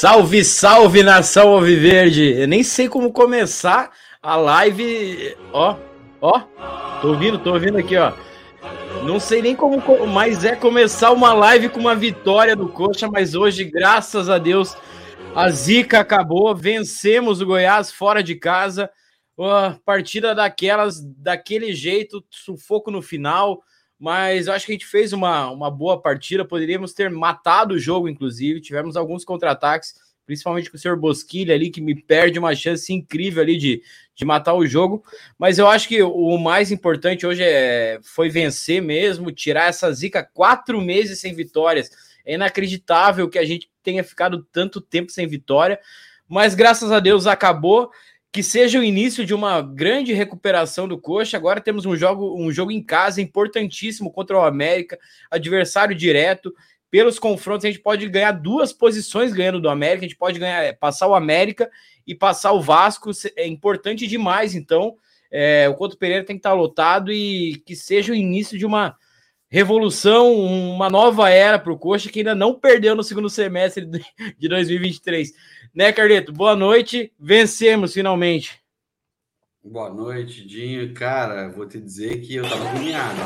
Salve, salve nação Alviverde! Eu nem sei como começar a live. Ó, ó, tô ouvindo, tô ouvindo aqui, ó. Não sei nem como mais é começar uma live com uma vitória do Coxa, mas hoje, graças a Deus, a zica acabou, vencemos o Goiás fora de casa. Uma partida daquelas, daquele jeito, sufoco no final, mas eu acho que a gente fez uma, uma boa partida. Poderíamos ter matado o jogo, inclusive. Tivemos alguns contra-ataques, principalmente com o senhor Bosquilha ali, que me perde uma chance incrível ali de, de matar o jogo. Mas eu acho que o mais importante hoje é, foi vencer mesmo, tirar essa zica quatro meses sem vitórias. É inacreditável que a gente tenha ficado tanto tempo sem vitória, mas graças a Deus acabou que seja o início de uma grande recuperação do Coxa. Agora temos um jogo, um jogo em casa importantíssimo contra o América, adversário direto. Pelos confrontos, a gente pode ganhar duas posições ganhando do América. A gente pode ganhar, é, passar o América e passar o Vasco. É importante demais. Então, é, o Couto Pereira tem que estar lotado e que seja o início de uma revolução, uma nova era para o Coxa que ainda não perdeu no segundo semestre de 2023. Né, Carleto? Boa noite. Vencemos finalmente. Boa noite, Dinho. Cara, vou te dizer que eu tava agoniado.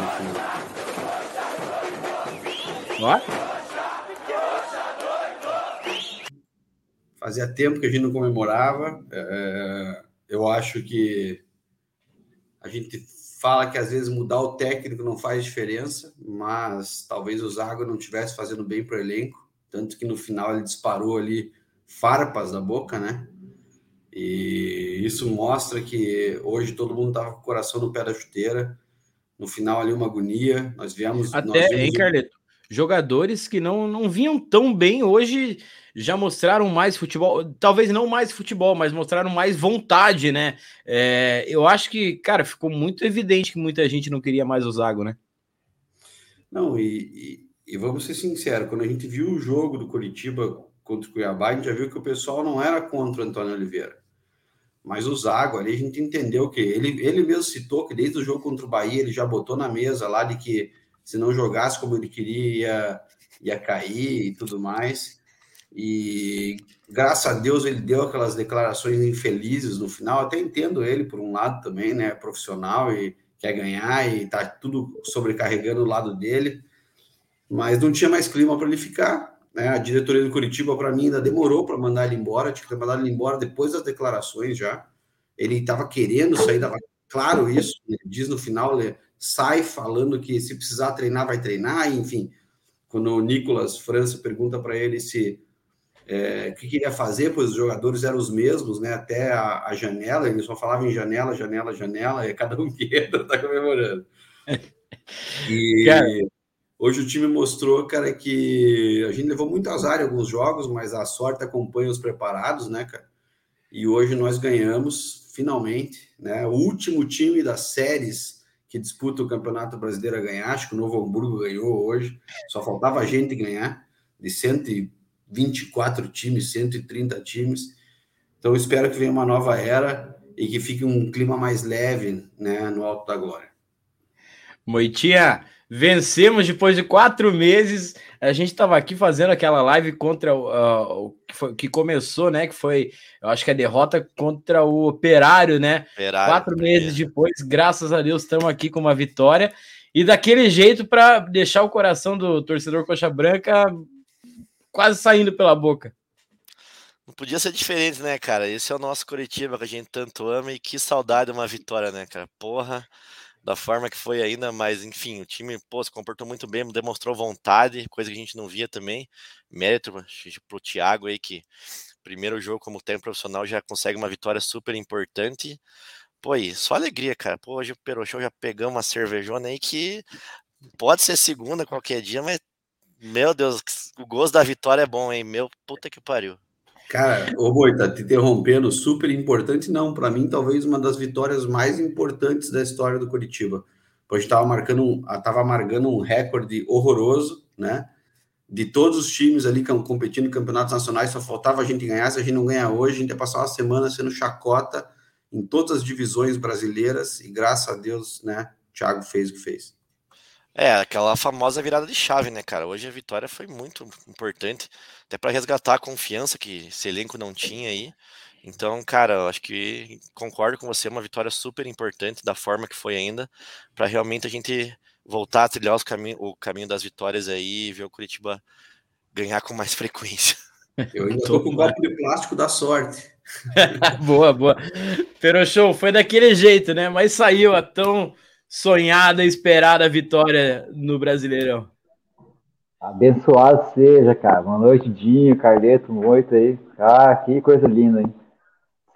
Ó. Fazia tempo que a gente não comemorava. É, eu acho que a gente fala que às vezes mudar o técnico não faz diferença, mas talvez o Zago não estivesse fazendo bem para o elenco, tanto que no final ele disparou ali farpas da boca, né? E isso mostra que hoje todo mundo estava com o coração no pé da chuteira. No final ali uma agonia. Nós viemos. Até, nós hein, Carleto? Jogadores que não, não vinham tão bem hoje já mostraram mais futebol, talvez não mais futebol, mas mostraram mais vontade, né? É, eu acho que, cara, ficou muito evidente que muita gente não queria mais o Zago, né? Não, e, e, e vamos ser sinceros, quando a gente viu o jogo do Curitiba contra o Cuiabá, a gente já viu que o pessoal não era contra o Antônio Oliveira. Mas o Zago ali, a gente entendeu que ele, ele mesmo citou que desde o jogo contra o Bahia ele já botou na mesa lá de que se não jogasse como ele queria, ia, ia cair e tudo mais. E graças a Deus ele deu aquelas declarações infelizes no final. Até entendo ele por um lado também, né? Profissional e quer ganhar e tá tudo sobrecarregando o lado dele. Mas não tinha mais clima para ele ficar. Né? A diretoria do Curitiba, para mim, ainda demorou para mandar ele embora. Tinha que ter mandado ele embora depois das declarações já. Ele estava querendo sair, claro isso. Ele diz no final, ele sai falando que se precisar treinar, vai treinar. Enfim, quando o Nicolas França pergunta para ele se é, o que queria fazer, pois os jogadores eram os mesmos, né? Até a, a janela, ele só falava em janela, janela, janela, e cada um que entra tá comemorando. E. hoje o time mostrou, cara, que a gente levou muito azar em alguns jogos, mas a sorte acompanha os preparados, né, cara? E hoje nós ganhamos, finalmente, né? O último time das séries que disputa o Campeonato Brasileiro a ganhar, acho que o Novo Hamburgo ganhou hoje, só faltava a gente ganhar, de 100 24 times, 130 times. Então, espero que venha uma nova era e que fique um clima mais leve né, no Alto da Glória. Moitinha, vencemos depois de quatro meses. A gente estava aqui fazendo aquela live contra uh, o que, foi, que, começou, né? Que foi, eu acho que a derrota contra o Operário, né? Operário, quatro meses depois, graças a Deus, estamos aqui com uma vitória. E daquele jeito para deixar o coração do torcedor Coxa Branca quase saindo pela boca. Não podia ser diferente, né, cara? Esse é o nosso Curitiba que a gente tanto ama e que saudade de uma vitória, né, cara? Porra, da forma que foi ainda, mas enfim, o time pô, se comportou muito bem, demonstrou vontade, coisa que a gente não via também. Mérito pro Thiago aí, que primeiro jogo como tempo profissional já consegue uma vitória super importante. Pô, aí, só alegria, cara. Pô, hoje o Perochão já pegamos uma cervejona aí que pode ser segunda qualquer dia, mas meu Deus, o gosto da vitória é bom, hein? Meu puta que pariu. Cara, ô Boi, tá te interrompendo, super importante, não. Para mim, talvez uma das vitórias mais importantes da história do Curitiba. Gente estava marcando um, tava amargando um recorde horroroso, né? De todos os times ali competindo em campeonatos nacionais, só faltava a gente ganhar. Se a gente não ganhar hoje, a gente ia passar uma semana sendo chacota em todas as divisões brasileiras, e graças a Deus, né? O Thiago fez o que fez. É, aquela famosa virada de chave, né, cara? Hoje a vitória foi muito importante, até para resgatar a confiança que esse elenco não tinha aí. Então, cara, eu acho que concordo com você, é uma vitória super importante da forma que foi ainda, para realmente a gente voltar a trilhar caminho, o caminho das vitórias aí e ver o Curitiba ganhar com mais frequência. Eu ainda tô com um golpe de plástico da sorte. boa, boa. Pero show, foi daquele jeito, né? Mas saiu a tão sonhada e esperada vitória no Brasileirão. Abençoado seja, cara. Boa noite, Dinho, Carleto, muito aí. Ah, que coisa linda, hein?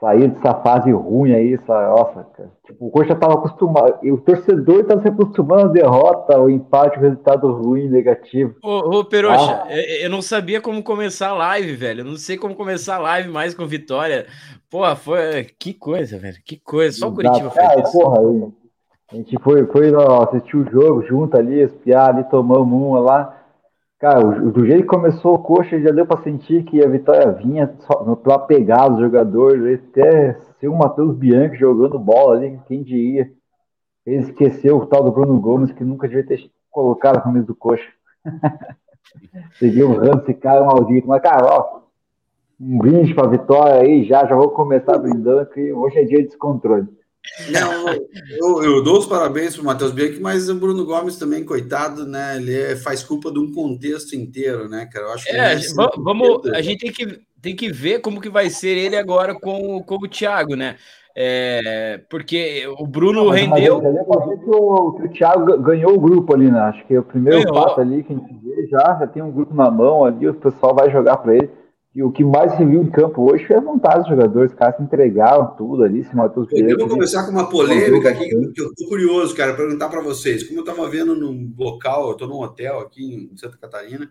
sair dessa fase ruim aí, essa, nossa, cara. Tipo, o Coxa estava acostumado, o torcedor estava se acostumando à derrota, o empate, o resultado ruim, negativo. Ô, ô Peroxa, ah. eu não sabia como começar a live, velho. Eu não sei como começar a live mais com vitória. Porra, foi. Que coisa, velho. Que coisa. Só o Curitiba faz isso. Porra, aí. A gente foi, foi assistir o jogo junto ali, espiar ali, tomamos uma lá. Cara, do jeito que começou o coxa, já deu para sentir que a vitória vinha pela pegada dos jogadores, até ser o Matheus Bianchi jogando bola ali, quem diria. Ele esqueceu o tal do Bruno Gomes, que nunca devia ter colocado a camisa do coxa. Seguiu honrando esse cara maldito. Mas, cara, ó, um brinde pra vitória aí, já, já vou começar brindando, que hoje é dia de descontrole. Não, eu, eu, dou os parabéns para o Matheus Bianchi, mas o Bruno Gomes também, coitado, né? Ele é, faz culpa de um contexto inteiro, né, cara? Eu acho que é, vamos, a gente tem que, tem que ver como que vai ser ele agora com, com o Thiago, né? É, porque o Bruno Não, rendeu. Mas, mas que o, que o Thiago ganhou o grupo ali, né? Acho que é o primeiro ganhou. passo ali que a gente vê já, já tem um grupo na mão ali, o pessoal vai jogar para ele. E o que mais se viu em campo hoje foi a vontade dos jogadores. Os caras se entregaram tudo ali, se matou os Eu vou começar com uma polêmica aqui, que eu tô curioso, cara, perguntar para vocês. Como eu estava vendo num local, eu estou num hotel aqui em Santa Catarina,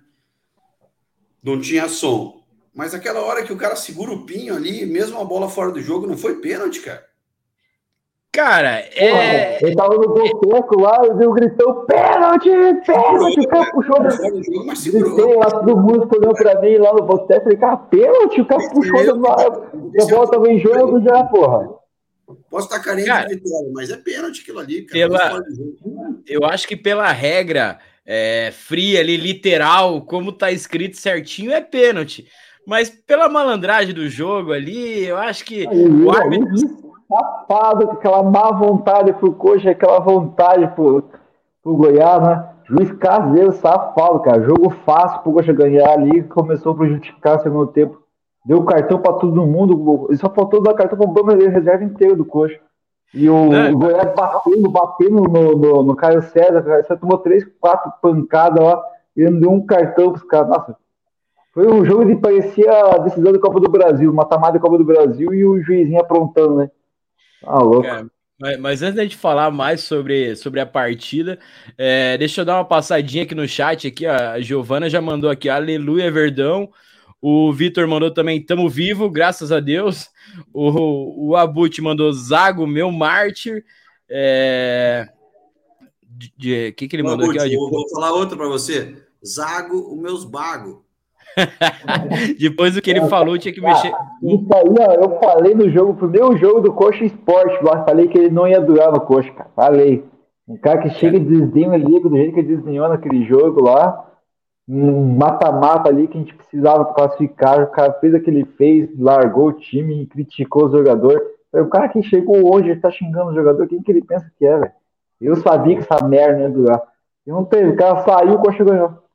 não tinha som. Mas aquela hora que o cara segura o pinho ali, mesmo a bola fora do jogo, não foi pênalti, cara. Cara, é. Ele tava no boteco lá, eu gritão, pênalti, pênalti, o cara puxou. Gritei lá, todo mundo olhou pra mim lá no boteco, falei, cara, pênalti, o cara puxou da bola tava em jogo já, porra. Posso estar carente cara, de vitória, mas é pênalti aquilo ali, cara. Pela, eu acho que pela regra é, fria ali, literal, como tá escrito certinho, é pênalti. Mas pela malandragem do jogo ali, eu acho que aí, o árbitro safado, com aquela má vontade pro Coxa, aquela vontade pro, pro Goiás, né? Juiz caseiro, safado, cara. Jogo fácil pro Coxa ganhar ali, começou a prejudicar o segundo tempo. Deu cartão para todo mundo, só faltou dar cartão pro Bameleiro, reserva inteiro do Coxa. E o, é. o Goiás batendo, batendo no, no, no Caio César, o Caio César tomou três, quatro pancadas lá, e não deu um cartão pros caras. Nossa, foi um jogo que parecia a decisão da Copa do Brasil, uma tamada da Copa do Brasil e o juizinho aprontando, né? Ah, louco. É, mas, mas, antes da gente falar mais sobre, sobre a partida, é, deixa eu dar uma passadinha aqui no chat. Aqui, ó, a Giovana já mandou aqui, aleluia, Verdão. O Vitor mandou também, tamo vivo, graças a Deus. O, o Abut mandou Zago, meu mártir. É... De, de, que, que ele mandou Abut, aqui? Ó, de... Vou falar outra para você. Zago, os meus bagos. Depois do que ele falou, tinha que mexer. Isso aí, ó, eu falei no jogo, primeiro jogo do Coxa Esporte, lá, falei que ele não ia durar no Coxa, cara. Falei. Um cara que chega e desdenha ali, do jeito que ele desdenhou naquele jogo lá, um mata-mata ali que a gente precisava classificar, o cara fez o que ele fez, largou o time criticou o jogador. O cara que chegou hoje, ele tá xingando o jogador, quem que ele pensa que é, velho? Eu sabia que essa merda ia durar. E não teve, o cara saiu, o Coxa ganhou.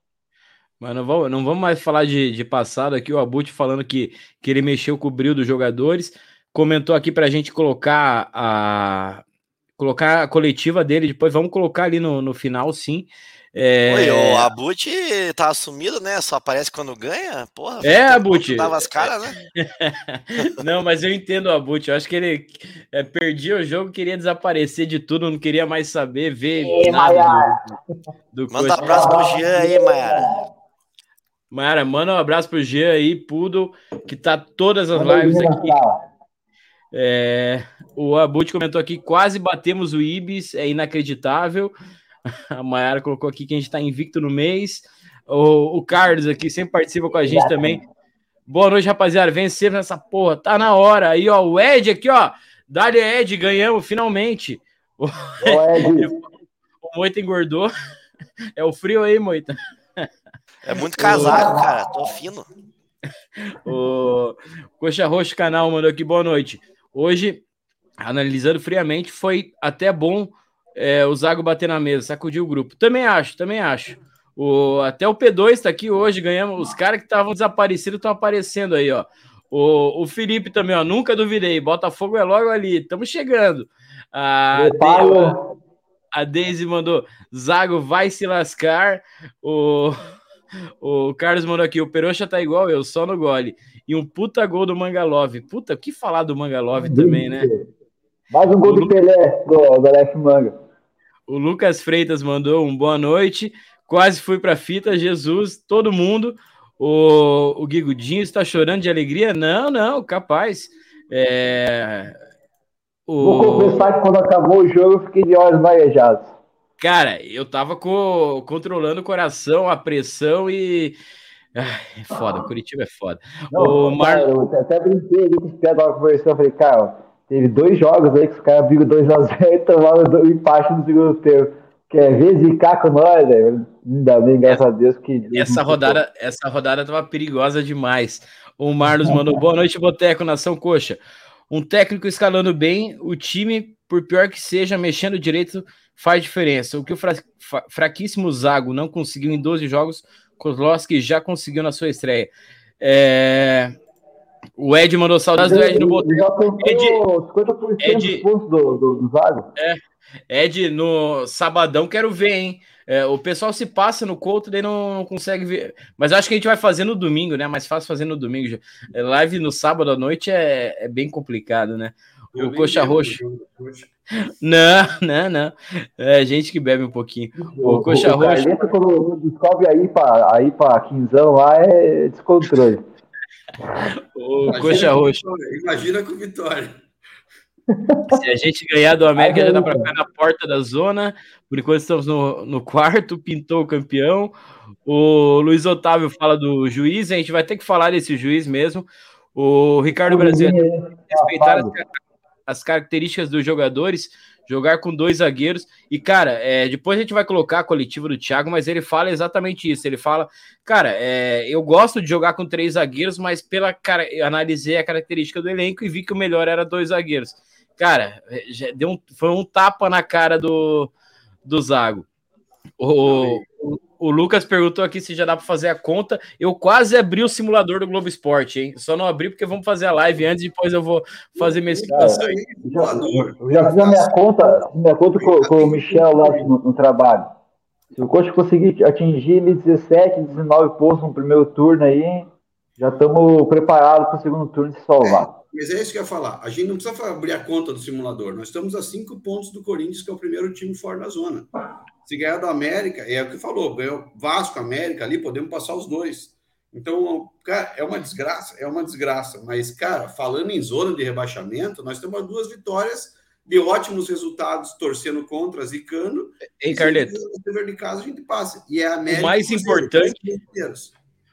Mas não vamos, não vamos mais falar de, de passado aqui. O Abut falando que, que ele mexeu com o brilho dos jogadores. Comentou aqui para a gente colocar a, colocar a coletiva dele. Depois vamos colocar ali no, no final, sim. É... Oi, o Abut tá assumido, né? Só aparece quando ganha. Porra, é, Abut. Dava as caras, né? não, mas eu entendo o Abut. Eu acho que ele é, perdia o jogo, queria desaparecer de tudo, não queria mais saber, ver Ei, nada do, do Manda um abraço pro Jean aí, Maiara. Mara, manda um abraço pro Jean aí, Pudo, que tá todas as lives aqui. É, o Abut comentou aqui, quase batemos o Ibis, é inacreditável. A Mayara colocou aqui que a gente tá invicto no mês. O, o Carlos aqui sempre participa com a gente também. Boa noite, rapaziada. Vencemos nessa porra, tá na hora. Aí, ó, o Ed aqui, ó. Dali Ed, ganhamos finalmente. O, o Moito engordou. É o frio aí, Moita. É muito casaco, cara. Tô fino. O Coxa Roxo Canal mandou aqui, boa noite. Hoje, analisando friamente, foi até bom é, o Zago bater na mesa, sacudir o grupo. Também acho, também acho. O, até o P2 está aqui hoje, ganhamos. Os caras que estavam desaparecidos estão aparecendo aí, ó. O, o Felipe também, ó. Nunca duvidei. Botafogo é logo ali. Estamos chegando. A, De, a Deise mandou. Zago vai se lascar. O, o Carlos mandou aqui. O Peroxa tá igual eu, só no gole. E um puta gol do Mangalove. Puta, o que falar do Mangalove também, né? Mais um gol do Pelé, do, do Alex Manga. O Lucas Freitas mandou um boa noite. Quase fui para fita, Jesus, todo mundo. O, o Guigudinho está chorando de alegria? Não, não, capaz. É... O... Vou confessar que quando acabou o jogo eu fiquei de olhos varejados. Cara, eu tava co controlando o coração, a pressão e. é foda, o Curitiba é foda. Não, o Mar... Eu até brinquei ali com os pés da conversão. Eu falei, cara, teve dois jogos aí que os caras viram 2x0 e tomaram um empate no segundo tempo. Quer ver zicar com nós, velho? Ainda bem, graças a Deus que. Essa rodada, essa rodada tava perigosa demais. O Marlos mandou boa noite, Boteco, Nação Coxa. Um técnico escalando bem, o time, por pior que seja, mexendo direito faz diferença. O que o fra fraquíssimo Zago não conseguiu em 12 jogos, Kozlowski já conseguiu na sua estreia. É... O Ed mandou saudades do Ed no Boteco. Ed, 50% Ed, do, do, do Zago. É, Ed, no sabadão quero ver, hein? É, o pessoal se passa no Couto, daí não, não, consegue ver. Mas acho que a gente vai fazer no domingo, né? Mais fácil fazer no domingo. É, live no sábado à noite é, é bem complicado, né? Eu o Coxa Roxo. Não, não, não. É gente que bebe um pouquinho. O, o Coxa o Roxo. Quando descobre aí para aí para quinzão lá é descontrole. O Imagina Coxa Roxo. Imagina com vitória. Se a gente ganhar do América, já dá para ficar na porta da zona. Por enquanto estamos no, no quarto, pintou o campeão. O Luiz Otávio fala do juiz, a gente vai ter que falar desse juiz mesmo. O Ricardo Brasil respeitar as, as características dos jogadores, jogar com dois zagueiros. E, cara, é, depois a gente vai colocar a coletiva do Thiago, mas ele fala exatamente isso. Ele fala, cara, é, eu gosto de jogar com três zagueiros, mas pela cara, analisei a característica do elenco e vi que o melhor era dois zagueiros cara, deu um, foi um tapa na cara do, do Zago. O, o, o, Lucas perguntou aqui se já dá para fazer a conta. Eu quase abri o simulador do Globo Esporte, hein? Só não abri porque vamos fazer a live antes, depois eu vou fazer minha explicação. Eu já fiz a minha conta, minha conta com, com o Michel lá no, no trabalho. Se o coach conseguir atingir 17, 19 pontos no primeiro turno aí, já estamos preparados para o segundo turno se salvar. Mas é isso que eu ia falar. A gente não precisa abrir a conta do simulador. Nós estamos a cinco pontos do Corinthians, que é o primeiro time fora da zona. Se ganhar do América, é o que falou, ganhou Vasco, América ali, podemos passar os dois. Então, cara, é uma desgraça, é uma desgraça. Mas, cara, falando em zona de rebaixamento, nós temos duas vitórias de ótimos resultados, torcendo contra, zicando. Ei, Carleto. Se de casa, a gente passa. E é a América. O mais importante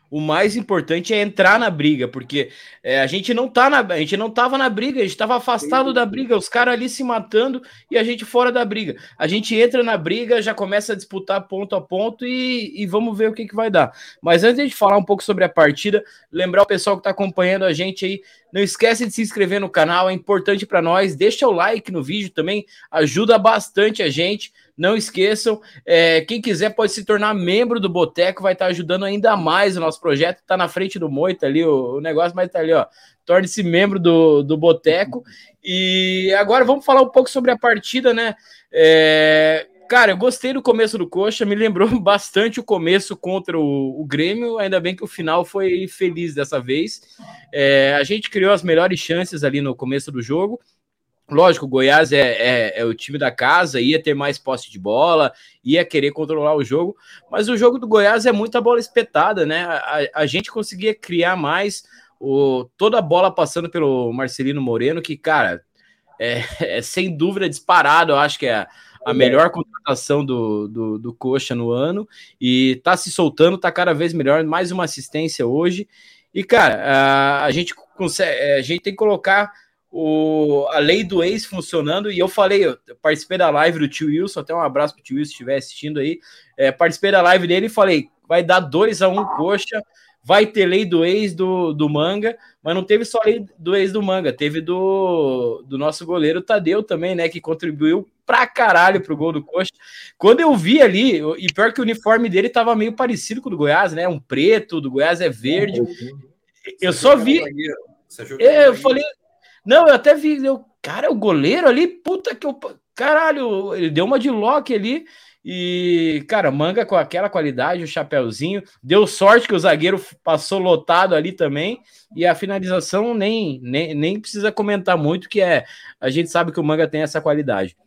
o mais importante é entrar na briga, porque é, a gente não tá na, a gente não tava na briga, a gente estava afastado da briga, os caras ali se matando e a gente fora da briga. A gente entra na briga, já começa a disputar ponto a ponto e, e vamos ver o que, que vai dar. Mas antes de falar um pouco sobre a partida, lembrar o pessoal que está acompanhando a gente aí, não esquece de se inscrever no canal, é importante para nós. Deixa o like no vídeo também, ajuda bastante a gente. Não esqueçam, é, quem quiser pode se tornar membro do Boteco, vai estar ajudando ainda mais o nosso projeto. Está na frente do Moita ali, o, o negócio, mas está ali, ó. Torne-se membro do, do Boteco. E agora vamos falar um pouco sobre a partida, né? É, cara, eu gostei do começo do Coxa, me lembrou bastante o começo contra o, o Grêmio, ainda bem que o final foi feliz dessa vez. É, a gente criou as melhores chances ali no começo do jogo. Lógico, o Goiás é, é, é, o time da casa, ia ter mais posse de bola, ia querer controlar o jogo, mas o jogo do Goiás é muita bola espetada, né? A, a gente conseguia criar mais o, toda a bola passando pelo Marcelino Moreno, que, cara, é, é sem dúvida disparado, eu acho que é a melhor contratação do, do, do Coxa no ano, e tá se soltando, tá cada vez melhor, mais uma assistência hoje. E, cara, a, gente consegue, a gente tem que colocar o, a lei do ex funcionando, e eu falei, eu participei da live do tio Wilson, até um abraço pro tio Wilson se estiver assistindo aí, é, participei da live dele e falei, vai dar 2 a 1 um, coxa, vai ter lei do ex do, do manga, mas não teve só lei do ex do manga, teve do, do nosso goleiro Tadeu também, né, que contribuiu pra caralho pro gol do coxa. Quando eu vi ali, e pior que o uniforme dele tava meio parecido com o do Goiás, né, um preto, do Goiás é verde, eu só vi... Eu falei, não, eu até vi, eu, cara, o goleiro ali, puta que eu. Caralho, ele deu uma de lock ali. E, cara, manga com aquela qualidade, o chapéuzinho. Deu sorte que o zagueiro passou lotado ali também. E a finalização nem, nem, nem precisa comentar muito, que é. A gente sabe que o manga tem essa qualidade.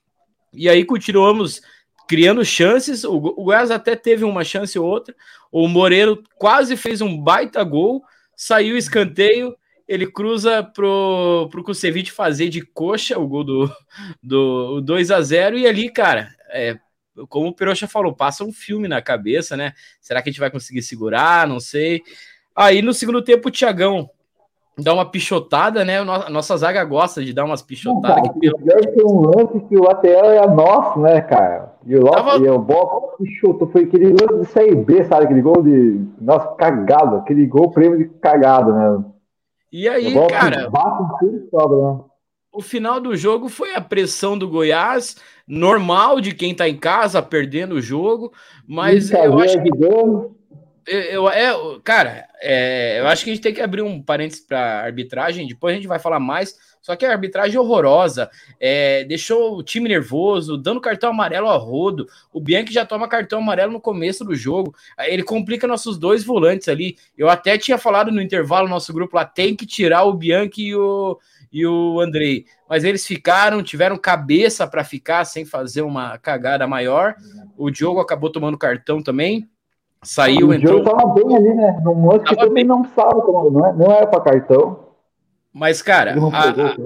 E aí continuamos criando chances. O, o Goiás até teve uma chance ou outra. O Moreiro quase fez um baita gol. Saiu escanteio ele cruza pro, pro Kusevich fazer de coxa o gol do, do 2 a 0 e ali, cara, é, como o Peroxa falou, passa um filme na cabeça, né? Será que a gente vai conseguir segurar? Não sei. Aí no segundo tempo o Thiagão dá uma pichotada, né? A nossa zaga gosta de dar umas pichotadas. Não, cara, que um lance que o ATL é nosso, né, cara? E o, Tava... e o Bob pichotou, foi aquele lance de Série B, sabe? Aquele gol de. Nossa, cagado, aquele gol prêmio de cagado, né? E aí, cara, né? O final do jogo foi a pressão do Goiás, normal de quem tá em casa perdendo o jogo, mas eu acho que eu, é, cara, é, eu acho que a gente tem que abrir um parênteses para arbitragem, depois a gente vai falar mais. Só que a arbitragem é horrorosa, é, deixou o time nervoso, dando cartão amarelo a rodo. O Bianchi já toma cartão amarelo no começo do jogo. Ele complica nossos dois volantes ali. Eu até tinha falado no intervalo, nosso grupo lá tem que tirar o Bianchi e o, e o Andrei. Mas eles ficaram, tiveram cabeça para ficar sem fazer uma cagada maior. O Diogo acabou tomando cartão também. Saiu, o entrou. O Diogo tava bem ali, né? No moço que também bem. não sabe, não, é, não era para cartão. Mas, cara, a, a,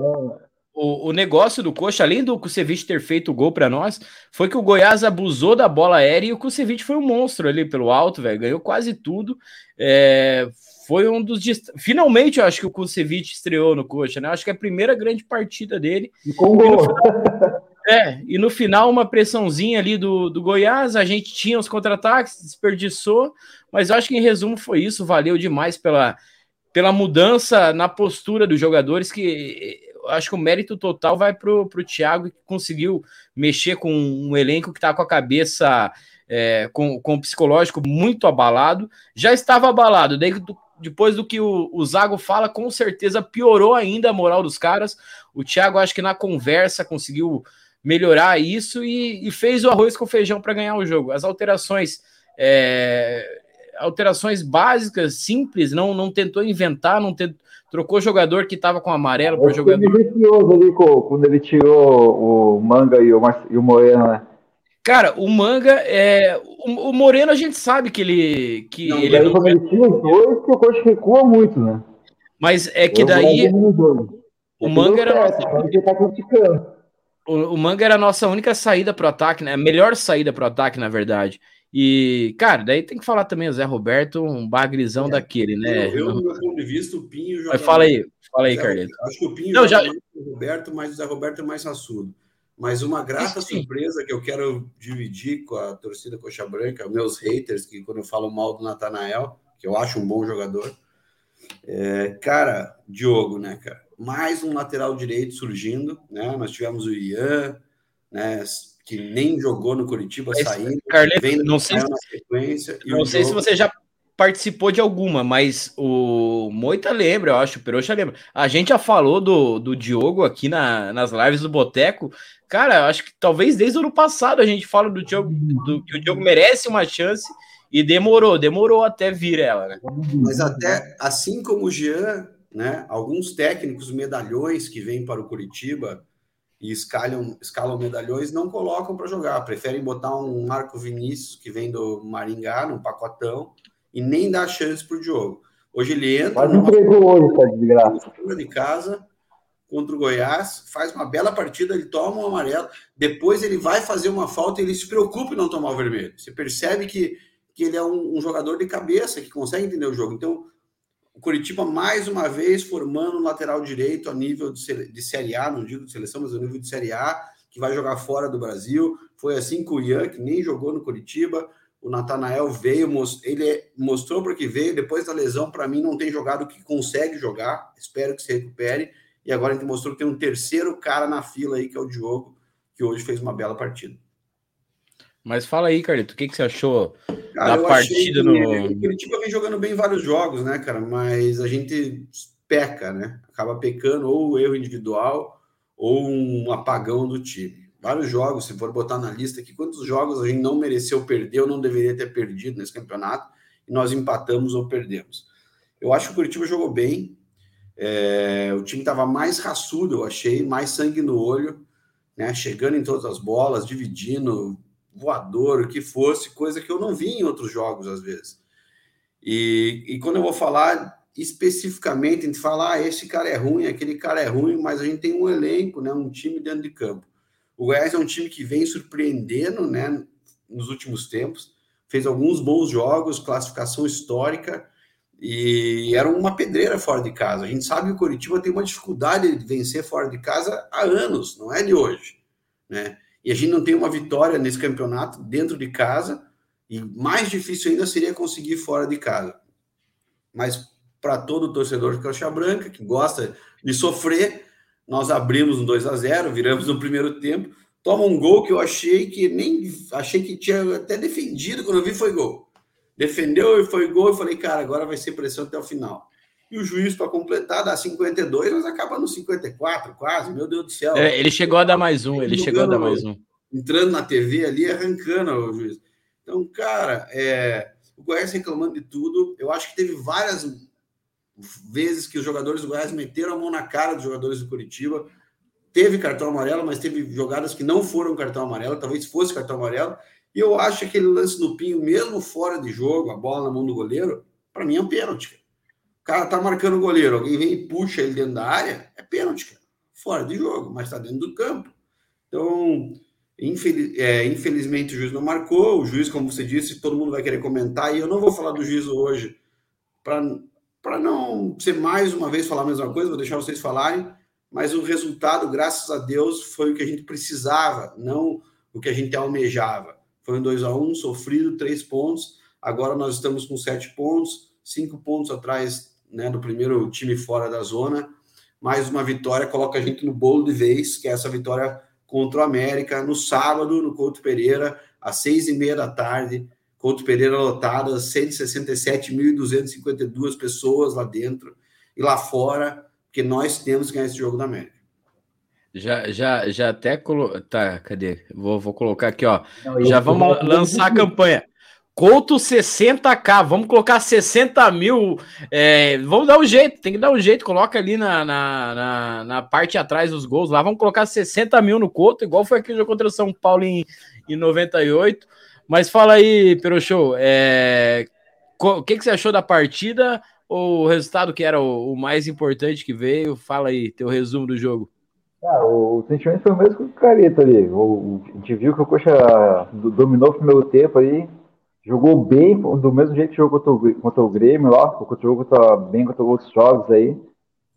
o, o negócio do Coxa, além do Kusevich ter feito o gol para nós, foi que o Goiás abusou da bola aérea e o Kusevich foi um monstro ali pelo alto, velho. Ganhou quase tudo. É, foi um dos. Finalmente, eu acho que o Kusevich estreou no Coxa, né? Acho que é a primeira grande partida dele. E com gol. Final... É, e no final, uma pressãozinha ali do, do Goiás, a gente tinha os contra-ataques, desperdiçou, mas eu acho que em resumo foi isso, valeu demais pela pela mudança na postura dos jogadores, que acho que o mérito total vai para o Thiago, que conseguiu mexer com um elenco que está com a cabeça, é, com, com o psicológico muito abalado. Já estava abalado, daí, depois do que o, o Zago fala, com certeza piorou ainda a moral dos caras. O Thiago, acho que na conversa, conseguiu melhorar isso e, e fez o arroz com feijão para ganhar o jogo. As alterações. É, alterações básicas, simples, não, não tentou inventar, não tentou, trocou jogador que estava com amarelo para jogador. Ele ali quando ele tirou o Manga e o, e o Moreno, né? Cara, o Manga é. O, o, Moreno a gente sabe que ele. Que não, ele daí, não... ele tira os dois, que o coach recua muito, né? Mas é que daí. O Manga era. Certo, tá o, o Manga era a nossa única saída para o ataque, né? A melhor saída para o ataque, na verdade. E, cara, daí tem que falar também o Zé Roberto, um bagrizão é, daquele, né? Eu, do meu ponto de vista, o Pinho joga. Mas fala aí, fala aí, Carleto. Acho que o Pinho Não, já... mais o Roberto, mas o Zé Roberto é mais raçudo. Mas uma grata Sim. surpresa que eu quero dividir com a torcida Coxa Branca, meus haters, que quando eu falo mal do Natanael, que eu acho um bom jogador, é, cara, Diogo, né, cara? Mais um lateral direito surgindo, né? Nós tivemos o Ian, né? que nem jogou no Curitiba, Esse, saindo, Carleto, não sei, se, sequência, não sei se você já participou de alguma, mas o Moita lembra, eu acho, o Peroxa lembra. A gente já falou do, do Diogo aqui na, nas lives do Boteco. Cara, acho que talvez desde o ano passado a gente fala do Diogo, do, que o Diogo merece uma chance e demorou, demorou até vir ela, né? Mas até assim como o Jean, né? Alguns técnicos medalhões que vêm para o Curitiba e escalam, escalam medalhões, não colocam para jogar. Preferem botar um Marco Vinícius, que vem do Maringá, num pacotão, e nem dá chance para o Diogo. Hoje ele entra. Mas entregou hoje, tá de graça. de casa contra o Goiás, faz uma bela partida, ele toma um amarelo, depois ele vai fazer uma falta e ele se preocupa em não tomar o vermelho. Você percebe que, que ele é um, um jogador de cabeça, que consegue entender o jogo. Então, o Curitiba mais uma vez formando um lateral direito a nível de, de Série A, não digo de seleção, mas a nível de Série A, que vai jogar fora do Brasil. Foi assim com o Ian, que nem jogou no Curitiba. O Natanael veio, ele mostrou para que veio, depois da lesão, para mim, não tem jogado que consegue jogar. Espero que se recupere. E agora a gente mostrou que tem um terceiro cara na fila aí, que é o Diogo, que hoje fez uma bela partida. Mas fala aí, Carlito, o que, que você achou cara, da partida no. O Curitiba vem jogando bem vários jogos, né, cara? Mas a gente peca, né? Acaba pecando ou erro individual ou um apagão do time. Vários jogos, se for botar na lista aqui, quantos jogos a gente não mereceu perder ou não deveria ter perdido nesse campeonato e nós empatamos ou perdemos. Eu acho que o Curitiba jogou bem, é, o time estava mais raçudo, eu achei, mais sangue no olho, né? Chegando em todas as bolas, dividindo, voador, o que fosse, coisa que eu não vi em outros jogos às vezes. E, e quando eu vou falar especificamente, a gente fala, ah, esse cara é ruim, aquele cara é ruim, mas a gente tem um elenco, né, um time dentro de campo. O Goiás é um time que vem surpreendendo, né, nos últimos tempos, fez alguns bons jogos, classificação histórica, e era uma pedreira fora de casa. A gente sabe que o Curitiba tem uma dificuldade de vencer fora de casa há anos, não é de hoje, né? e a gente não tem uma vitória nesse campeonato dentro de casa, e mais difícil ainda seria conseguir fora de casa. Mas para todo torcedor de Caixa Branca, que gosta de sofrer, nós abrimos um 2 a 0 viramos no primeiro tempo, toma um gol que eu achei que nem achei que tinha até defendido quando eu vi foi gol. Defendeu e foi gol, eu falei, cara, agora vai ser pressão até o final e o juiz para completar dá 52, mas acaba no 54, quase, meu Deus do céu. É, ele chegou a dar mais um, ele chegou a dar mais um. Entrando na TV ali, arrancando o juiz. Então, cara, é, o Goiás reclamando de tudo. Eu acho que teve várias vezes que os jogadores do Goiás meteram a mão na cara dos jogadores do Curitiba. Teve cartão amarelo, mas teve jogadas que não foram cartão amarelo, talvez fosse cartão amarelo. E eu acho que aquele lance do Pinho, mesmo fora de jogo, a bola na mão do goleiro, para mim é um pênalti cara tá marcando o goleiro, alguém vem e puxa ele dentro da área, é pênalti. Fora de jogo, mas tá dentro do campo. Então, infeliz, é, infelizmente o juiz não marcou. O juiz, como você disse, todo mundo vai querer comentar, e eu não vou falar do juiz hoje para não ser mais uma vez falar a mesma coisa, vou deixar vocês falarem, mas o resultado, graças a Deus, foi o que a gente precisava, não o que a gente almejava. Foi um 2 a 1 sofrido, três pontos. Agora nós estamos com sete pontos, cinco pontos atrás né, do primeiro time fora da zona. Mais uma vitória coloca a gente no bolo de vez, que é essa vitória contra o América, no sábado, no Couto Pereira, às seis e meia da tarde. Couto Pereira lotada, 167.252 pessoas lá dentro e lá fora, porque nós temos que ganhar esse jogo da América. Já, já, já até colo... Tá, cadê? Vou, vou colocar aqui, ó. Não, já vamos lançar a campanha. Couto 60k, vamos colocar 60 mil. É, vamos dar um jeito, tem que dar um jeito. Coloca ali na, na, na, na, parte atrás dos gols lá. Vamos colocar 60 mil no Couto, igual foi aquele jogo contra o São Paulo em, em 98. Mas fala aí, Pero Show, é, o que, que você achou da partida? Ou o resultado que era o, o, mais importante que veio? Fala aí, teu resumo do jogo. Ah, o, sentimento foi o mesmo que o Careta ali. O, a gente viu que o Coxa dominou o primeiro tempo aí jogou bem, do mesmo jeito que jogou contra o, contra o Grêmio lá, jogou contra, bem contra outros jogos aí.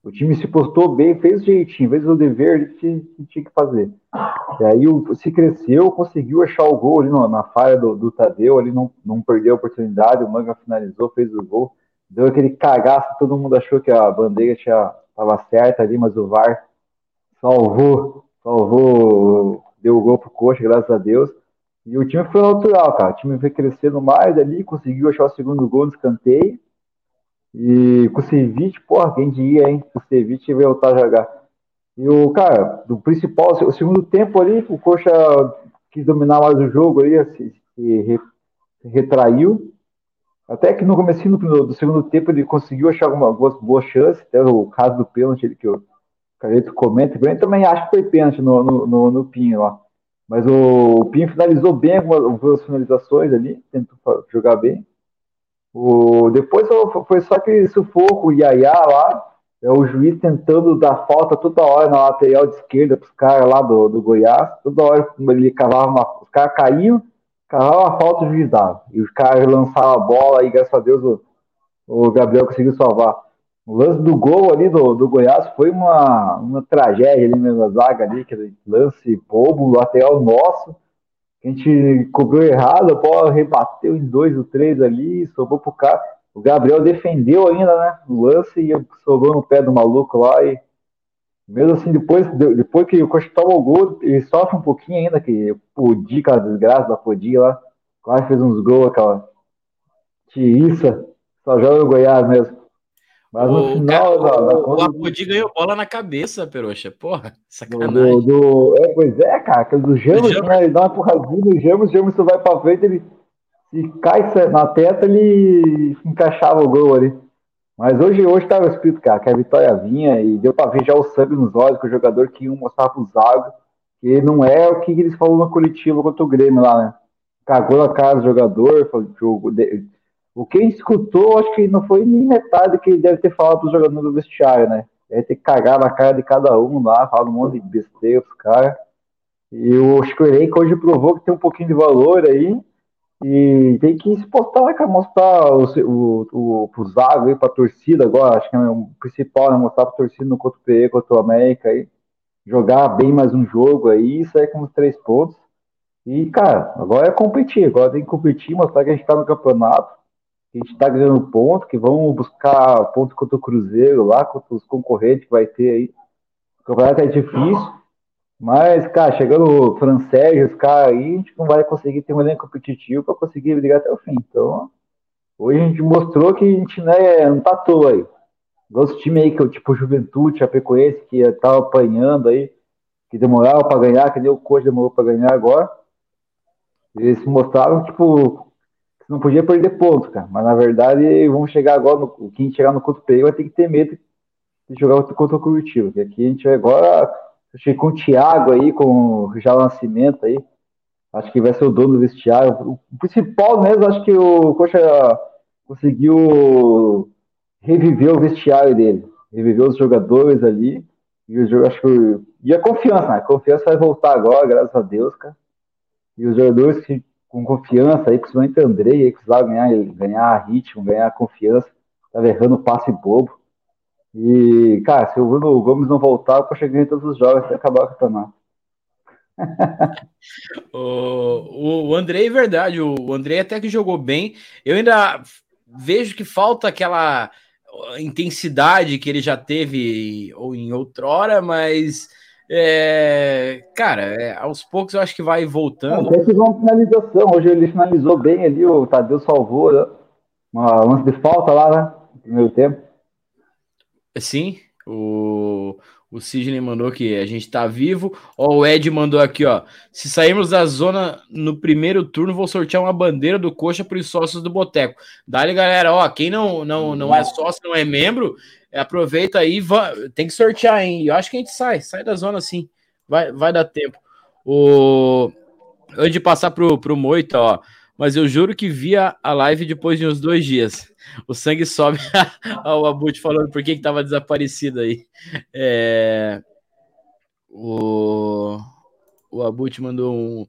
O time se postou bem, fez o jeitinho, fez o dever que, que tinha que fazer. E aí o, se cresceu, conseguiu achar o gol ali no, na falha do, do Tadeu, ali não, não perdeu a oportunidade, o Manga finalizou, fez o gol. Deu aquele cagaço, todo mundo achou que a bandeira estava certa ali, mas o VAR salvou, salvou, deu o gol pro Coxa, graças a Deus. E o time foi natural, cara. O time foi crescendo mais ali, conseguiu achar o segundo gol no escanteio. E com o Ceviche, porra, quem diria, hein? O Ceviche veio voltar a jogar. E o, cara, do principal, o segundo tempo ali, o Coxa quis dominar mais o jogo ali, se, se retraiu. Até que no começo do, do, segundo tempo ele conseguiu achar algumas boas, boas chances, até o caso do pênalti que o Carleto comenta, eu também acho que foi pênalti no, no, no, no Pinho lá. Mas o, Pinho finalizou bem algumas finalizações ali, tentou jogar bem. O, depois foi só que sufoco, o Yaya lá, é o juiz tentando dar falta toda hora na lateral de esquerda para os caras lá do, do Goiás. Toda hora ele cavava uma, os caras caíam, cavava a falta, o juiz dava. E os caras lançavam a bola e graças a Deus o, o Gabriel conseguiu salvar. O lance do gol ali do, do Goiás foi uma, uma tragédia ali mesmo, a zaga ali, aquele lance bobo, lateral nosso, que a gente cobrou errado, a bola rebateu em dois ou três ali, sobrou pro cara. O Gabriel defendeu ainda, né? O lance e sobrou no pé do maluco lá e mesmo assim, depois, depois que o Coxa toma o gol, ele sofre um pouquinho ainda, que o Di, aquela desgraça da Podi lá, quase fez uns gols, aquela tiriça, só joga o Goiás mesmo. Mas no o, final. Cara, da, da o Apodi ganhou bola na cabeça, Peroxa. Porra, sacanagem. Do, do, é, pois é, cara. Do James, né? Ele dá uma porradinha no James, o James vai pra frente, ele se cai na teta, ele encaixava o gol ali. Mas hoje, hoje tava escrito, cara, que a vitória vinha e deu pra ver já o sangue nos olhos que o jogador que iam mostrar pro Zago, que não é o que eles falaram na coletiva contra o Grêmio lá, né? Cagou na cara do jogador, falou, jogo, o que escutou, acho que não foi nem metade que ele deve ter falado para os jogadores do vestiário, né? Deve ter cagado na cara de cada um lá, falado um monte de besteira pros caras. E o que elenco hoje provou que tem um pouquinho de valor aí. E tem que se postar, cara, mostrar o, o, o, pro Zago aí, pra torcida agora. Acho que é o principal, né? Mostrar pra torcida no contra o PE, contra o América aí. Jogar bem mais um jogo aí sair com os três pontos. E, cara, agora é competir. Agora tem que competir, mostrar que a gente tá no campeonato que a gente está ganhando ponto, que vamos buscar ponto contra o Cruzeiro lá, contra os concorrentes que vai ter aí. O campeonato é difícil, mas, cara, chegando o francês, os caras aí, a gente não vai conseguir ter um elenco competitivo para conseguir brigar até o fim. Então, hoje a gente mostrou que a gente né, não tá à toa aí. Igual time aí, que é o tipo Juventude, Chapecoense, que tava apanhando aí, que demorava para ganhar, que nem o Coach demorou para ganhar agora. Eles mostraram, tipo, não podia perder pontos, cara. Mas na verdade, vamos chegar agora, no, quem chegar no contra o vai ter que ter medo de jogar contra o Curitiba. Porque aqui a gente vai agora, achei com o Thiago aí, com o Já Nascimento aí. Acho que vai ser o dono do vestiário. O principal mesmo, acho que o Coxa conseguiu reviver o vestiário dele. Reviver os jogadores ali. E os, acho que, e a confiança, né? A confiança vai voltar agora, graças a Deus, cara. E os jogadores que com confiança aí, principalmente o Andrei, aí precisava ganhar, ganhar ritmo, ganhar confiança, tava errando passe bobo. E, cara, se o Bruno Gomes não voltar, eu chegar em todos os jogos até acabar o campeonato. o, o Andrei, é verdade, o Andrei até que jogou bem. Eu ainda vejo que falta aquela intensidade que ele já teve ou em outrora, mas é, cara, é, aos poucos eu acho que vai voltando. Até que uma finalização. Hoje ele finalizou bem ali, o Tadeu salvou, né? Uma lance de falta lá, né? No primeiro tempo. Sim, o, o Sidney mandou que a gente tá vivo. Ó, o Ed mandou aqui, ó. Se sairmos da zona no primeiro turno, vou sortear uma bandeira do coxa para os sócios do Boteco. Dale, galera, ó. Quem não, não, não é sócio, não é membro, aproveita aí, tem que sortear, hein? Eu acho que a gente sai, sai da zona sim. Vai, vai dar tempo. O... Antes de passar pro, pro Moita, ó. Mas eu juro que via a live depois de uns dois dias. O sangue sobe. o Abut falando por que, que tava desaparecido aí. É... O, o Abut mandou um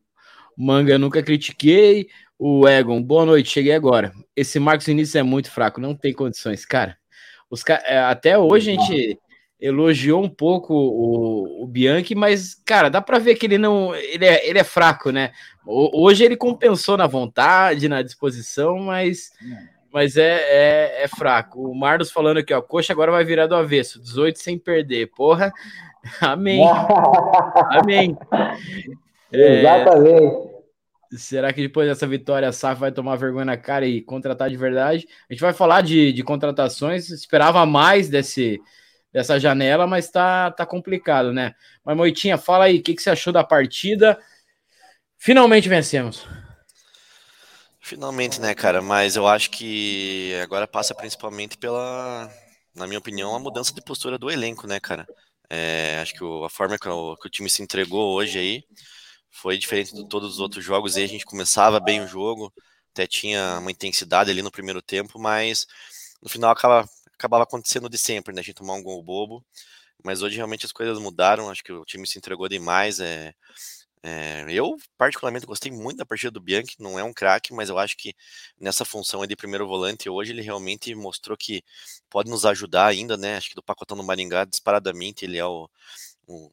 manga, nunca critiquei. O Egon, boa noite, cheguei agora. Esse Marcos Vinícius é muito fraco, não tem condições, cara. Os, é, até hoje a gente elogiou um pouco o, o Bianchi, mas, cara, dá para ver que ele não. Ele é, ele é fraco, né? Hoje ele compensou na vontade, na disposição, mas, mas é, é, é fraco. O Marlos falando aqui, ó, coxa agora vai virar do avesso, 18 sem perder. Porra, amém. amém. É, Exatamente. Será que depois dessa vitória a SAF vai tomar vergonha na cara e contratar de verdade? A gente vai falar de, de contratações, esperava mais desse, dessa janela, mas tá, tá complicado, né? Mas Moitinha, fala aí, o que, que você achou da partida? Finalmente vencemos. Finalmente, né, cara? Mas eu acho que agora passa principalmente pela, na minha opinião, a mudança de postura do elenco, né, cara? É, acho que o, a forma que o, que o time se entregou hoje aí foi diferente de todos os outros jogos. E a gente começava bem o jogo, até tinha uma intensidade ali no primeiro tempo, mas no final acaba, acabava acontecendo de sempre, né? A gente tomar um gol bobo. Mas hoje realmente as coisas mudaram. Acho que o time se entregou demais. É, É, eu, particularmente, gostei muito da partida do Bianchi. Não é um craque, mas eu acho que nessa função de primeiro volante hoje ele realmente mostrou que pode nos ajudar ainda, né? Acho que do pacotão do Maringá, disparadamente, ele é o, o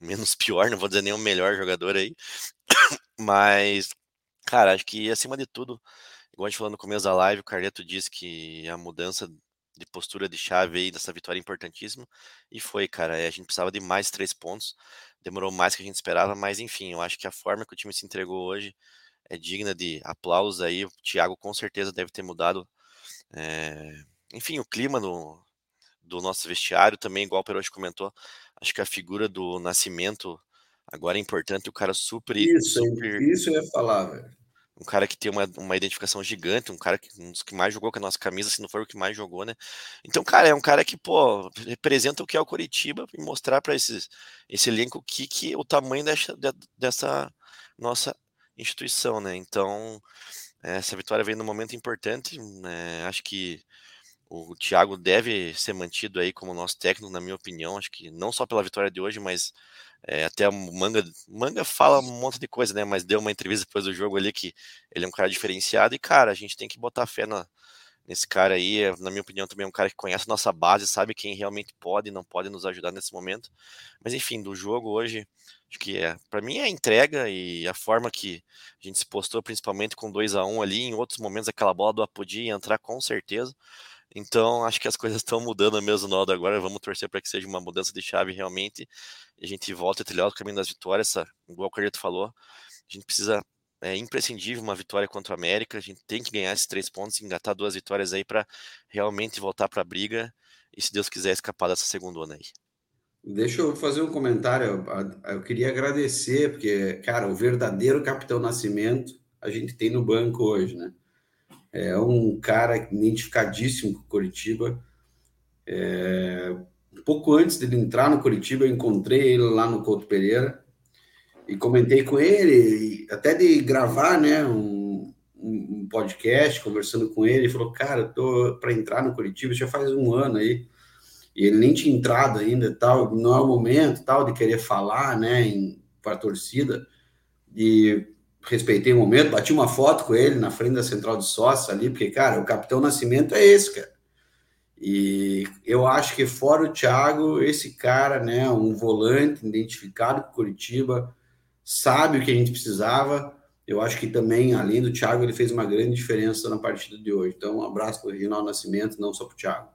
menos pior, não vou dizer nem o melhor jogador aí. Mas, cara, acho que acima de tudo, igual a gente falou no começo da live, o Carleto disse que a mudança de postura de chave aí dessa vitória importantíssima. E foi, cara. É, a gente precisava de mais três pontos. Demorou mais que a gente esperava, mas enfim, eu acho que a forma que o time se entregou hoje é digna de aplausos aí. O Thiago com certeza deve ter mudado. É... Enfim, o clima do, do nosso vestiário também, igual o Perotti comentou. Acho que a figura do Nascimento agora é importante. O cara super. Isso, super... isso eu ia falar, velho um cara que tem uma, uma identificação gigante, um cara que um dos que mais jogou com a nossa camisa, se não for o que mais jogou, né? Então, cara, é um cara que, pô, representa o que é o Curitiba e mostrar para esse elenco que, que o tamanho dessa, dessa nossa instituição, né? Então, essa vitória vem num momento importante, né? Acho que o Thiago deve ser mantido aí como nosso técnico, na minha opinião. Acho que não só pela vitória de hoje, mas é, até o Manga, Manga fala um monte de coisa, né? Mas deu uma entrevista depois do jogo ali que ele é um cara diferenciado e, cara, a gente tem que botar fé na, nesse cara aí. É, na minha opinião, também é um cara que conhece a nossa base, sabe quem realmente pode e não pode nos ajudar nesse momento. Mas enfim, do jogo hoje, acho que é, para mim é a entrega e a forma que a gente se postou, principalmente com 2 a 1 um ali, em outros momentos aquela bola do Apodi ia entrar com certeza. Então, acho que as coisas estão mudando mesmo no agora. Vamos torcer para que seja uma mudança de chave realmente. E a gente volta a trilhar o caminho das vitórias. Igual o Carlito falou, a gente precisa. É imprescindível uma vitória contra o América. A gente tem que ganhar esses três pontos, engatar duas vitórias aí para realmente voltar para a briga e, se Deus quiser, escapar dessa segunda onda aí. Deixa eu fazer um comentário. Eu queria agradecer, porque, cara, o verdadeiro Capitão Nascimento a gente tem no banco hoje, né? É um cara identificadíssimo com Curitiba. É, pouco antes dele entrar no Curitiba, eu encontrei ele lá no Couto Pereira e comentei com ele, até de gravar né, um, um podcast, conversando com ele. Ele falou: Cara, eu tô para entrar no Curitiba já faz um ano aí. E ele nem tinha entrado ainda, tal, não é o momento tal de querer falar, né, para a torcida. E respeitei o momento, bati uma foto com ele na frente da central de sócios ali, porque, cara, o Capitão Nascimento é esse, cara. E eu acho que fora o Thiago, esse cara, né, um volante identificado com Curitiba, sabe o que a gente precisava. Eu acho que também, além do Thiago, ele fez uma grande diferença na partida de hoje. Então, um abraço para o Reginaldo Nascimento, não só para o Thiago.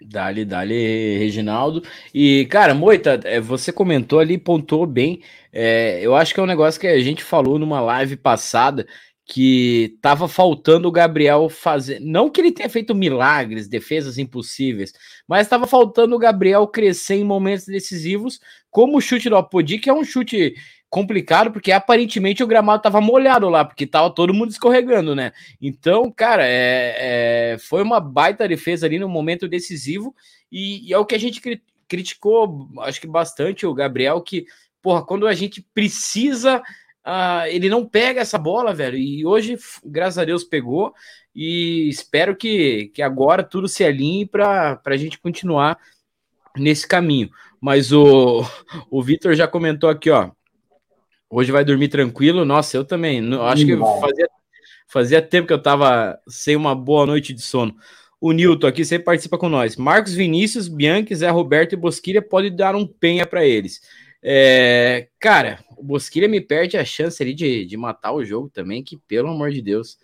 Dali, dali, Reginaldo. E, cara, Moita, é, você comentou ali, pontuou bem. É, eu acho que é um negócio que a gente falou numa live passada que tava faltando o Gabriel fazer. Não que ele tenha feito milagres, defesas impossíveis, mas estava faltando o Gabriel crescer em momentos decisivos, como o chute do Apodi, que é um chute complicado, porque aparentemente o gramado estava molhado lá, porque tava todo mundo escorregando, né? Então, cara, é, é, foi uma baita defesa ali no momento decisivo, e, e é o que a gente cri criticou, acho que bastante, o Gabriel, que, porra, quando a gente precisa, uh, ele não pega essa bola, velho, e hoje, graças a Deus, pegou, e espero que, que agora tudo se alinhe para a gente continuar nesse caminho. Mas o, o Vitor já comentou aqui, ó. Hoje vai dormir tranquilo. Nossa, eu também. Acho que fazia, fazia tempo que eu tava sem uma boa noite de sono. O Nilton aqui sempre participa com nós. Marcos Vinícius, Bianchi, Zé Roberto e Bosquilha pode dar um penha para eles. É, cara, o Bosquilha me perde a chance ali de, de matar o jogo também, que pelo amor de Deus.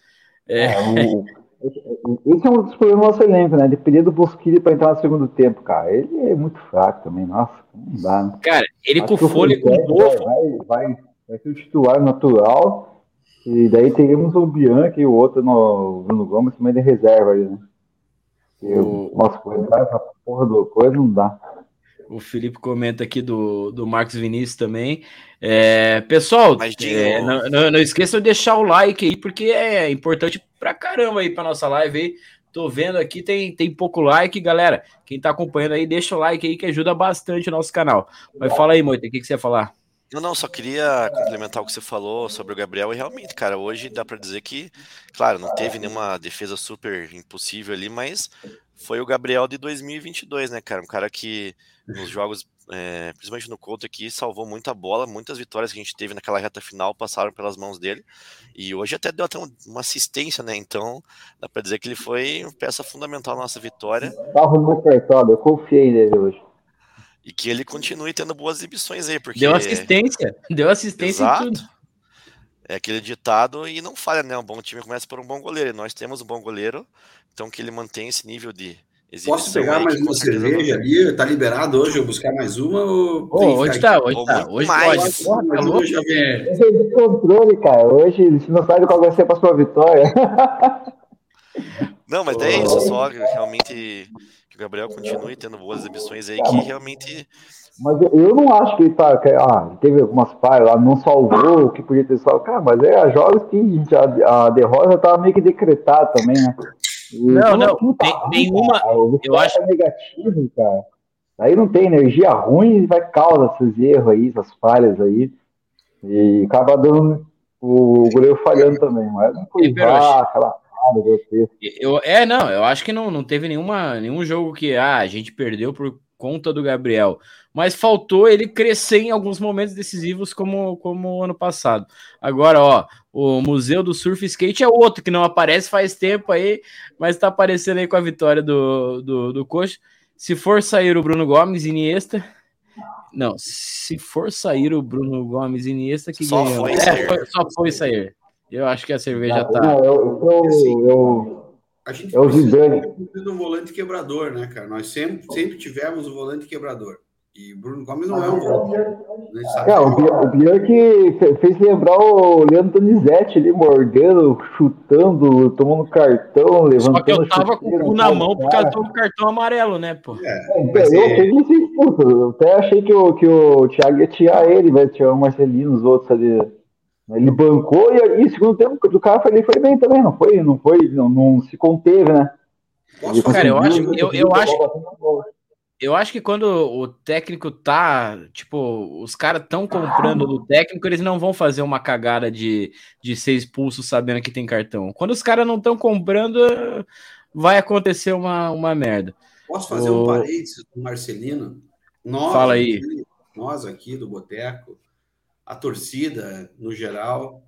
É... É, o, esse é um dos problemas do nosso elenco, né? Depender do Bosquilha para entrar no segundo tempo, cara. Ele é muito fraco também, nossa, não dá, né? Cara, ele Acho com fôlego novo. Vai, vai, vai ser o titular natural. E daí teremos o Bianchi e o outro no Bruno Gomes também de reserva aí, né? Eu, nossa, essa porra do coisa não dá. O Felipe comenta aqui do, do Marcos Vinícius também. É, pessoal, é, não, não, não esqueçam de deixar o like aí, porque é importante pra caramba aí pra nossa live aí. Tô vendo aqui, tem, tem pouco like, galera. Quem tá acompanhando aí, deixa o like aí que ajuda bastante o nosso canal. Mas fala aí, Moita, o que, que você ia falar? Eu não, só queria complementar o que você falou sobre o Gabriel. E realmente, cara, hoje dá para dizer que, claro, não teve nenhuma defesa super impossível ali, mas foi o Gabriel de 2022, né, cara? Um cara que nos jogos é, principalmente no Couto aqui, salvou muita bola, muitas vitórias que a gente teve naquela reta final passaram pelas mãos dele, e hoje até deu até uma assistência, né, então dá para dizer que ele foi peça fundamental na nossa vitória. Estava muito acertado, eu confiei nele hoje. E que ele continue tendo boas exibições aí, porque... Deu assistência, deu assistência Exato. em tudo. É aquele ditado e não falha, né? Um bom time começa por um bom goleiro. E nós temos um bom goleiro, então que ele mantém esse nível de. Posso pegar aí, mais uma cerveja ali? Tá liberado hoje eu buscar mais uma? Ou que hoje tá, aqui? hoje tá. Hoje mais. pode. Tá louco? hoje é- Esse é descontrole, cara. Hoje você não sabe qual vai ser a próxima vitória. Não, mas é isso, só que realmente que o Gabriel continue tendo boas exibições aí, que realmente Mas eu, não acho que ele tá. que, ah, teve algumas falhas lá, não salvou o que podia ter salvo. Cara, mas é jogos que a, gente- a, a derrota tava meio que decretada também, né? Não, não, tem- ruim, nenhuma- eu acho- tá negativo, cara. Aí não tem energia ruim e vai causar esses erros aí, essas falhas aí. E acaba dando o goleiro falhando também. Mas não foi Perotti? vá, aquela falha, grotesca. Eu, é, não, eu acho que não, não teve nenhuma, nenhum jogo que ah, a gente perdeu por conta do Gabriel. Mas faltou ele crescer em alguns momentos decisivos, como, como o ano passado. Agora, ó, o Museu do Surf Skate é outro que não aparece faz tempo aí, mas tá aparecendo aí com a vitória do, do, do Coxa. Se for sair o Bruno Gomes Iniesta. Não, se for sair o Bruno Gomes Iniesta, que Só ganhou. foi É, só foi sair. Eu acho que a cerveja tá. Não, eu, eu, eu, A gente É o Zidane. de um volante quebrador, né, cara? Nós sempre, sempre tivemos um volante quebrador. E o Bruno Gomes não é um volante. né? Sabe? É, o Bian- o Bianchi fe- fez lembrar o Leandro Donizete ali, mordendo, chutando, tomando cartão, levantando Só que eu tava com o cu na mão por causa do cartão amarelo, né, pô? É, É, eu, é- expulso. Eu até achei que o, que o Thiago ia tirar ele, vai tirar o Marcelino, os outros ali. Ele bancou e, e o segundo tempo do cara foi, ele foi bem também, não foi? Não foi, não, não se conteve, né? Posso Cara, eu acho- eu- eu acho-. Eu acho que quando o técnico tá, tipo, os caras estão comprando do técnico, eles não vão fazer uma cagada de, de ser expulso sabendo que tem cartão. Quando os caras não estão comprando, vai acontecer uma, uma merda. Posso fazer O- um parênteses do Marcelino? Nós, Fala aí. aqui- nós aqui do Boteco, a torcida, no geral,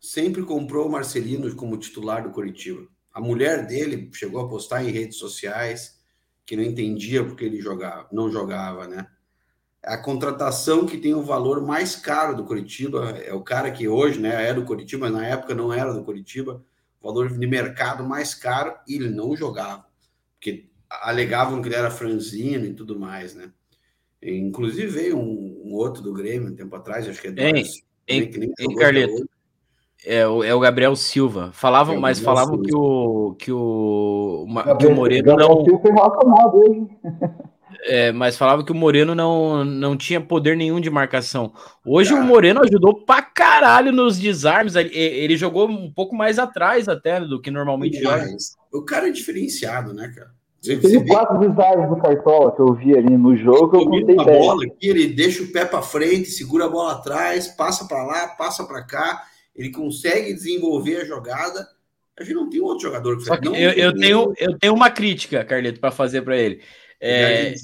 sempre comprou o Marcelino como titular do Coritiba. A mulher dele chegou a postar em redes sociais que não entendia porque ele jogava, não jogava, né? A contratação que tem o valor mais caro do Coritiba é o cara que hoje, né, é do Coritiba, mas na época não era do Coritiba, valor de mercado mais caro e ele não jogava, porque alegavam que ele era franzino e tudo mais, né? Inclusive veio um, um outro do Grêmio um tempo atrás, acho que é que nem hein, jogou Carleto? É o, é o Gabriel Silva. Falavam, É mas Gabriel falavam Silva. que o, que o, ma- que o Gabriel- Moreno Gabriel não. É, mas falava que o Moreno não, não tinha poder nenhum de marcação. Hoje Cara. o Moreno ajudou pra caralho nos desarmes. Ele, ele jogou um pouco mais atrás até do que normalmente joga. O cara é diferenciado, né, cara? Você, Teve quatro designs do Cartola que eu vi ali no jogo, eu tenho a bola aqui, ele deixa o pé para frente, segura a bola atrás, passa para lá, passa para cá, ele consegue desenvolver a jogada. A gente não tem outro jogador que Só que Não eu, eu tem tenho, eu tenho uma crítica, Carleto, para fazer para ele. É,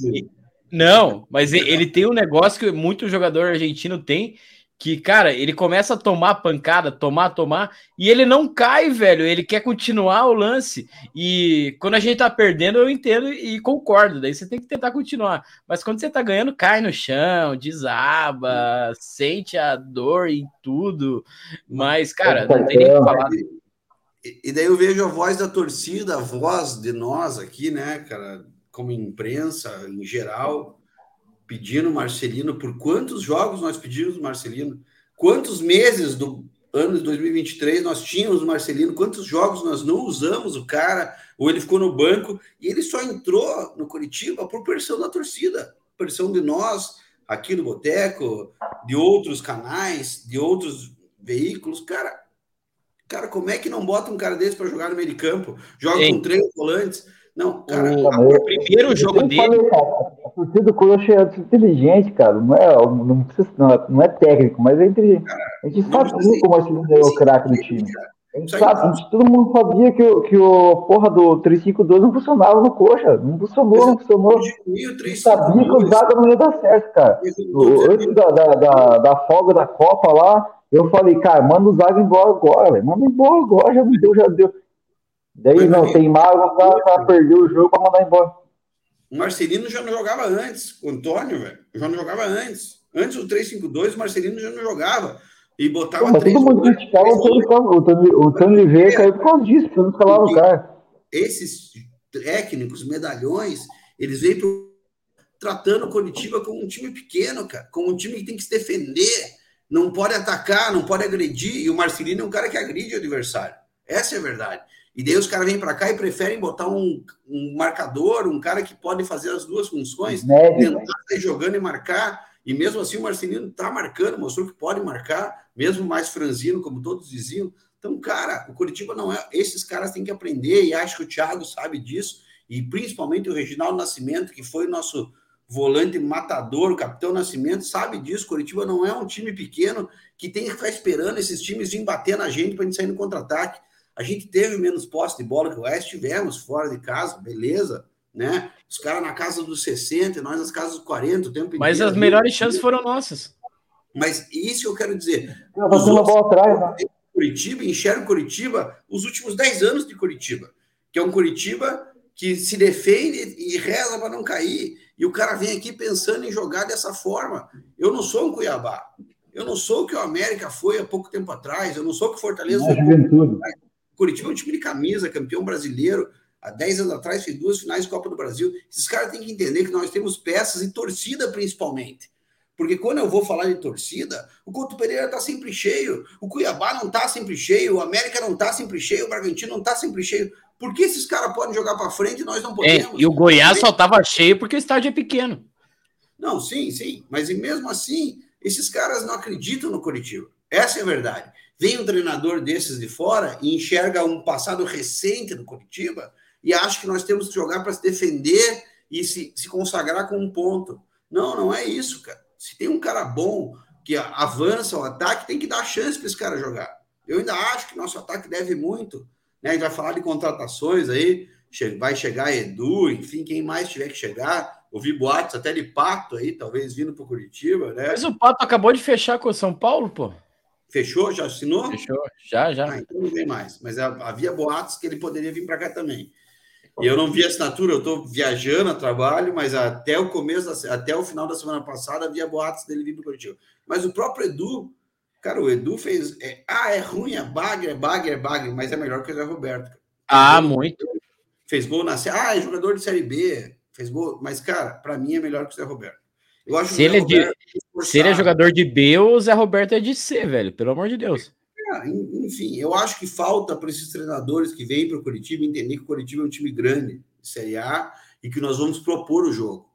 não, mas ele tem um negócio que muito jogador argentino tem, que, cara, ele começa a tomar pancada, tomar, tomar, e ele não cai, velho. Ele quer continuar o lance. E quando a gente tá perdendo, eu entendo e concordo. Daí você tem que tentar continuar. Mas quando você tá ganhando, cai no chão, desaba, sente a dor em tudo. Mas, cara, não tem nem o que falar. E, e daí eu vejo a voz da torcida, a voz de nós aqui, né, cara, como imprensa em geral, pedindo Marcelino. Por quantos jogos nós pedimos Marcelino? Quantos meses do ano de 2023 nós tínhamos o Marcelino? Quantos jogos nós não usamos o cara? Ou ele ficou no banco e ele só entrou no Curitiba por pressão da torcida, pressão de nós aqui do Boteco, de outros canais, de outros veículos, cara. Cara, como é que não bota um cara desse para jogar no meio de campo? Joga Ei. com três volantes? Não, cara, O, o primeiro jogo dele. falei, cara, a torcida do Coxa é inteligente, cara. Não é, não, precisa, não, é, não é técnico, mas é inteligente. A gente sabe precisa- como o Marcelino é o craque do time. cara. Sabe, todo mundo sabia que, o, que o porra do 352 não funcionava no coxa. Não funcionou, não funcionou. Eu sabia que o Zaga não ia dar certo, cara. O, antes da, da, da, da, folga da Copa lá, eu falei, cara, manda o Zaga embora agora, velho. Manda embora agora, já deu, já deu. Daí não, tem mago pra, perder o jogo pra mandar embora. O Marcelino já não jogava antes, o Antônio, velho. Já não jogava antes. Antes do 3-5-2, o Marcelino já não jogava. E botava Pô, mas três. Todo mundo criticava o Tony, o Tony, Oliveira caiu por causa disso, não escalava o cara. Esses técnicos, medalhões, eles vêm pro, tratando o Curitiba como um time pequeno, cara. Como um time que tem que se defender. Não pode atacar, não pode agredir. E o Marcelino é um cara que agride o adversário. Essa é a verdade. E daí os caras vêm para cá e preferem botar um, um, marcador, um cara que pode fazer as duas funções, Médio, tentar sair jogando e marcar. E mesmo assim o Marcelino está marcando, mostrou que pode marcar, mesmo mais franzino, como todos diziam. Então, cara, o Curitiba não é. Esses caras têm que aprender, e acho que o Thiago sabe disso, e principalmente o Reginaldo Nascimento, que foi nosso volante matador, o capitão Nascimento, sabe disso. Curitiba não é um time pequeno que tem que ficar esperando esses times virem bater na gente para a gente sair no contra-ataque. A gente teve menos posse de bola que o Oeste, tivemos fora de casa, beleza né? Os caras na casa dos 60, nós nas casas dos 40, o tempo Mas inteiro. as melhores chances foram nossas. Mas isso eu quero dizer. Não, os outros, bola atrás, né? Curitiba, enxerga Curitiba os últimos 10 anos de Curitiba, que é um Curitiba que se defende e reza para não cair. E o cara vem aqui pensando em jogar dessa forma. Eu não sou um Cuiabá. Eu não sou o que o América foi há pouco tempo atrás. Eu não sou o que o Fortaleza foi. Curitiba é um time de camisa, campeão brasileiro. Há 10 anos atrás fez duas finais de Copa do Brasil. Esses caras têm que entender que nós temos peças e torcida principalmente. Porque quando eu vou falar de torcida, o Couto Pereira está sempre cheio, o Cuiabá não está sempre cheio, o América não está sempre cheio, o Bragantino não está sempre cheio. Por que esses caras podem jogar para frente e nós não é, podemos? É, e o Goiás só estava cheio porque o estádio é pequeno. Não, sim, sim. Mas e mesmo assim, esses caras não acreditam no Curitiba. Essa é a verdade. Vem um treinador desses de fora e enxerga um passado recente no Curitiba e acha que nós temos que jogar para se defender e se, se consagrar com um ponto. Não, não é isso, cara. Se tem um cara bom que avança o ataque, tem que dar chance para esse cara jogar. Eu ainda acho que nosso ataque deve muito. Né? A gente vai falar de contratações aí, vai chegar Edu, enfim, quem mais tiver que chegar. Ouvi boatos até de Pato aí, talvez vindo para Curitiba, né? Mas o Pato acabou de fechar com o São Paulo, pô. Fechou? Já assinou? Fechou, já, já. Ah, então não vem mais. Mas havia boatos que ele poderia vir para cá também. E eu não vi assinatura, eu estou viajando a trabalho, mas até o começo, até o final da semana passada, havia boatos dele vir para o Curitiba. Mas o próprio Edu, cara, o Edu fez. É, ah, é ruim, é bagre, é bagre, é bagre, mas é melhor que o Zé Roberto. Ah, muito. Fez gol na Ah, é jogador de Série B, fez gol. Mas, cara, para mim é melhor que o Zé Roberto. Eu acho se, ele é de, se ele é jogador de B, o Zé Roberto é de C, velho, pelo amor de Deus. Enfim, eu acho que falta para esses treinadores que vêm para o Curitiba entender que o Curitiba é um time grande, Série A, e que nós vamos propor o jogo.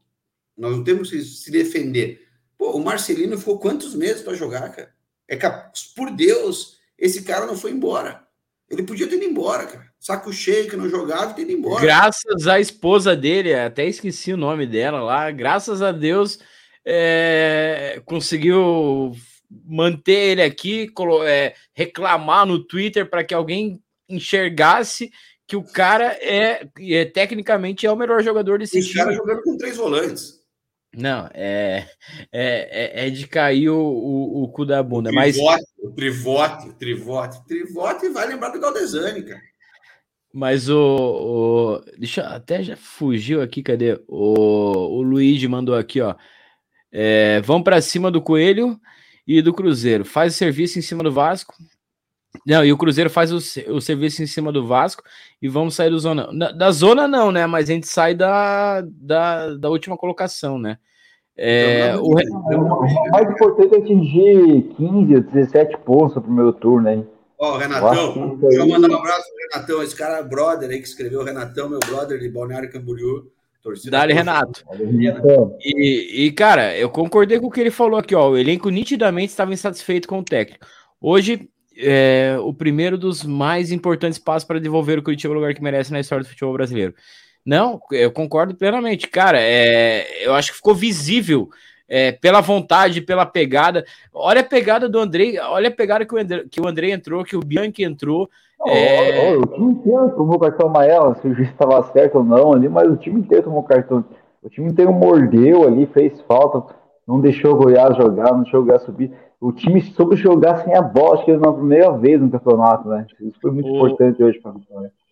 Nós não temos que se defender. Pô, o Marcelino ficou quantos meses para jogar, cara? É cap... Por Deus, esse cara não foi embora. Ele podia ter ido embora, cara. Saco cheio que não jogava e ter ido embora. Graças à esposa dele, até esqueci o nome dela lá, graças a Deus, é... conseguiu manter ele aqui, é, reclamar no Twitter para que alguém enxergasse que o cara é, é, tecnicamente é o melhor jogador desse Esse time. cara jogando com três volantes. Não, é, é, é, é de cair o, o, o, cu da bunda. O mas o trivote, o trivote, o trivote vai lembrar do Galdesani, cara. Mas o, o, Deixa até já fugiu aqui, cadê? O, o Luigi mandou aqui, ó. É, vão para cima do Coelho e do Cruzeiro. Faz o serviço em cima do Vasco. Não, e o Cruzeiro faz o, o serviço em cima do Vasco e vamos sair do zona. Da, da zona não, né? Mas a gente sai da, da, da última colocação, né? É, o, o mais importante é atingir 15 ou 17 pontos no primeiro turno, hein? Ó, oh, Renatão, deixa eu mandar um abraço pro Renatão, esse cara é brother aí que escreveu, Renatão, meu brother de Balneário Camboriú. Torcida Dali, Renato. E, e, cara, eu concordei com o que ele falou aqui, ó. O elenco nitidamente estava insatisfeito com o técnico. Hoje, é o primeiro dos mais importantes passos para devolver o Curitiba ao lugar que merece na história do futebol brasileiro. Não, eu concordo plenamente. Cara, é, eu acho que ficou visível é, pela vontade, pela pegada. Olha a pegada do Andrei, olha a pegada que o Andrei, que o Andrei entrou, que o Bianchi entrou. Oh, é... oh, o time inteiro tomou cartão amarelo, se o juiz estava certo ou não ali, mas o time inteiro tomou cartão. O time inteiro mordeu ali, fez falta, não deixou o Goiás jogar, não deixou o Goiás subir. O time soube jogar sem a bola, acho que na primeira vez no campeonato, né? Isso foi muito o... importante hoje para mim.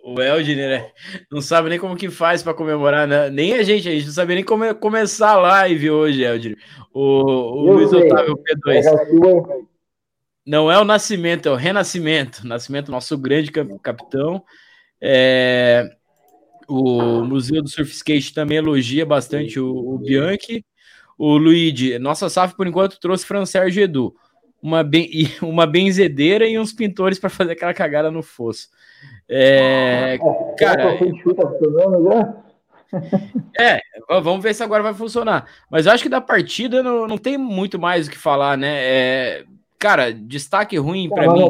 O Eldner, né? Não sabe nem como que faz para comemorar, né? Nem a gente, a gente não sabe nem como começar a live hoje, Eldner. O, o Luiz Otávio P2. Não é o nascimento, é o renascimento. Nascimento, nosso grande capitão. É, o Museu do Surf Skate também elogia bastante o, o Bianchi. O Luigi, nossa SAF por enquanto trouxe Fran Sérgio Edu. Uma, ben, uma benzedeira e uns pintores para fazer aquela cagada no fosso. É, cara, é, vamos ver se agora vai funcionar. Mas eu acho que da partida não, não tem muito mais o que falar, né? É, cara, destaque ruim para mim.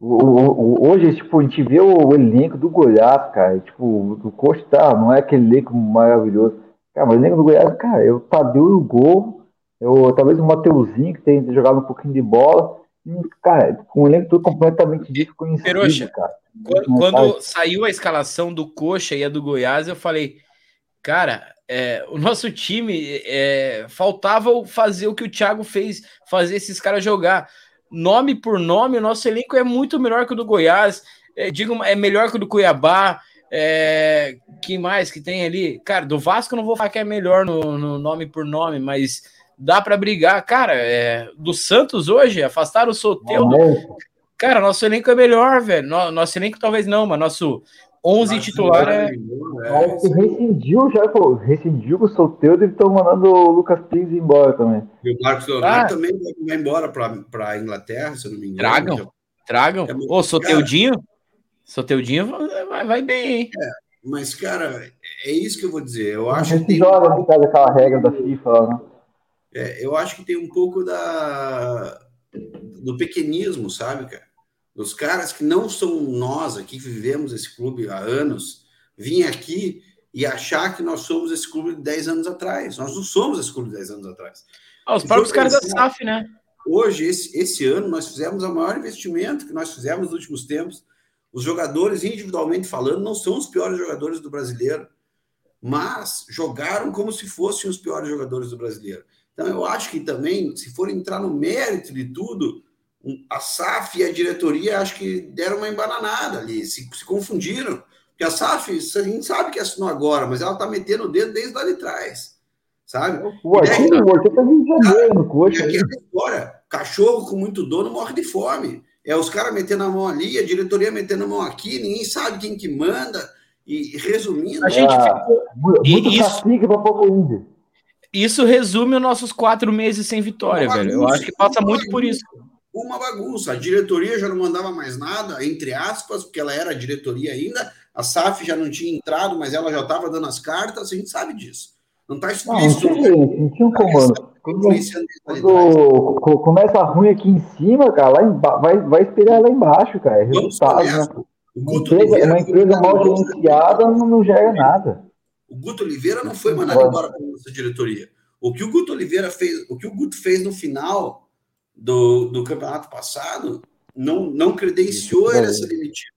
Hoje, tipo, a gente vê o elenco do Goiás, cara. Tipo, o Coxa tá, não é aquele elenco maravilhoso. Cara, mas o elenco do Goiás, cara, eu Tadeu e o gol. Eu, talvez o Mateuzinho, que tem jogado um pouquinho de bola. Cara, com o elenco todo completamente desconhecido, cara. Quando, quando saiu a escalação do Coxa e a do Goiás, eu falei, cara, é, o nosso time é, faltava fazer o que o Thiago fez, fazer esses caras jogar. Nome por nome, o nosso elenco é muito melhor que o do Goiás. É, digo, é melhor que o do Cuiabá. É, que mais que tem ali? Cara, do Vasco eu não vou falar que é melhor no, no nome por nome, mas dá para brigar. Cara, é, do Santos hoje, afastaram o Soteldo. Cara, nosso elenco é melhor, velho. Nosso elenco talvez não, mas nosso 11 mas titular é. é... rescindiu já, pô. Rescindiu o Soteldo e estão mandando o Lucas Pires embora também. E o Marcos Leonardo ah. também vai embora para a Inglaterra, se eu não me engano. Tragam, tragam. É Ô, Soteudinho? Soteudinho vai, vai bem, hein? É, mas, cara, é isso que eu vou dizer. Eu acho que. Tem... joga por causa daquela regra da FIFA, né? É, eu acho que tem um pouco da do pequenismo, sabe, cara? Os caras que não são nós aqui, que vivemos esse clube há anos, vir aqui e achar que nós somos esse clube de 10 anos atrás. Nós não somos esse clube de 10 anos atrás. Ah, os próprios caras da SAF, né? Hoje, esse, esse ano, nós fizemos o maior investimento que nós fizemos nos últimos tempos. Os jogadores, individualmente falando, não são os piores jogadores do brasileiro, mas jogaram como se fossem os piores jogadores do brasileiro. Então, eu acho que também, se for entrar no mérito de tudo, a SAF e a diretoria acho que deram uma embananada ali, se, se confundiram. Porque a SAF, a gente sabe que assinou agora, mas ela tá metendo o dedo desde lá de trás. Sabe? Artigo tá Rio de Janeiro, no coxa. História, cachorro com muito dono morre de fome. É os caras metendo a mão ali, a diretoria metendo a mão aqui, ninguém sabe quem que manda. E resumindo. A gente é, ficou. Muito isso... para pouco índio. Isso resume os nossos quatro meses sem vitória, velho. Eu acho que passa muito por isso uma bagunça. A diretoria já não mandava mais nada, entre aspas, porque ela era a diretoria ainda. A SAF já não tinha entrado, mas ela já estava dando as cartas, a gente sabe disso. Não está explícito. Não, não, tinha, não tinha um comando. Quando, quando começa ruim aqui em cima, cara, lá em, vai, vai esperar lá embaixo, cara. É resultado, né? Uma empresa, uma empresa mal gerenciada não, não gera nada. O Guto Oliveira não foi mandado embora pela nossa diretoria. O que o Guto Oliveira fez, o que o Guto fez no final do, do campeonato passado não, não credenciou ele a ser demitido.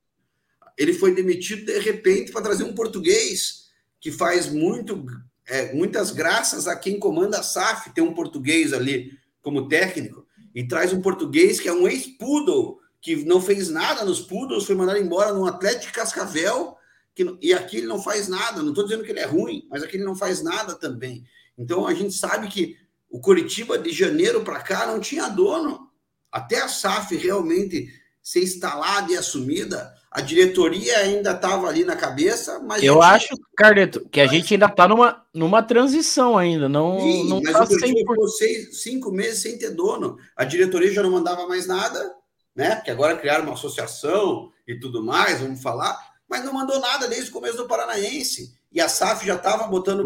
Ele foi demitido de repente para trazer um português que faz muito, é, muitas graças a quem comanda a SAF, tem um português ali como técnico, e traz um português que é um ex-poodle, que não fez nada nos poodles, foi mandado embora no Atlético Cascavel, que, e aqui ele não faz nada. Não estou dizendo que ele é ruim, mas aqui ele não faz nada também. Então a gente sabe que o Curitiba de janeiro para cá não tinha dono. Até a SAF realmente ser instalada e assumida, a diretoria ainda estava ali na cabeça, mas. Eu gente... acho, Carleto, que a gente ainda está numa, numa transição ainda, não. Sim, não mas tá o Curitiba ficou seis, cinco meses sem ter dono. A diretoria já não mandava mais nada, né? Que agora criaram uma associação e tudo mais, vamos falar, mas não mandou nada desde o começo do Paranaense. E a SAF já estava botando o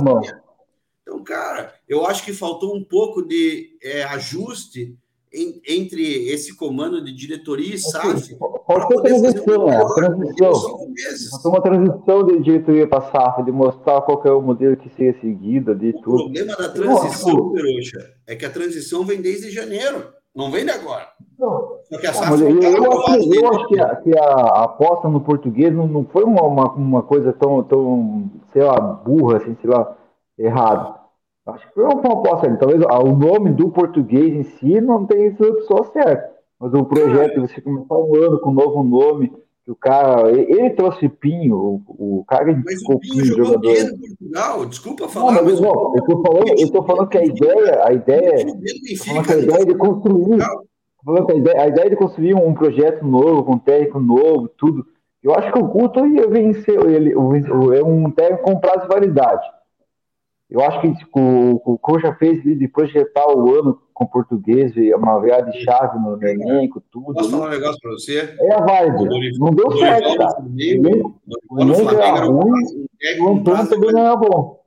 mãos, então, cara, eu acho que faltou um pouco de é, ajuste em, entre esse comando de diretoria e SAF. Faltou transição, é, transição. Faltou uma transição de diretoria para SAF, de mostrar qual é o modelo que seria seguido, de o tudo. O problema da transição, Perucha, é que a transição vem desde janeiro, não vem de agora. Não. Só que a SAF não, eu, eu, acho, eu acho que a, que a, aposta no português não, não foi uma, uma, uma coisa tão, tão, sei lá, burra, assim, sei lá, errada Acho que foi uma aposta ali. Talvez o nome do português em si não tenha sido pessoa certa. Mas o projeto, você começar um ano com um novo nome, que o cara. Ele trouxe Pinho, o, o cara mas o Pinho jogador. Bem Portugal, desculpa falar. Não, mas, mas não, eu tô falando, eu tô falando que a ideia, a ideia. a ideia de construir. Falando que a ideia, a ideia de construir um projeto novo, com um técnico novo, tudo. Eu acho que o Guto ia vencer ele, é um técnico com prazo de validade. Eu acho que o, o Coxa fez depois de retar o ano com português, uma virada de chave no, no elenco, tudo. Posso falar um negócio para você? É a vibe. Não deu certo, cara. O elenco era ruim, o Antônio também não era bom.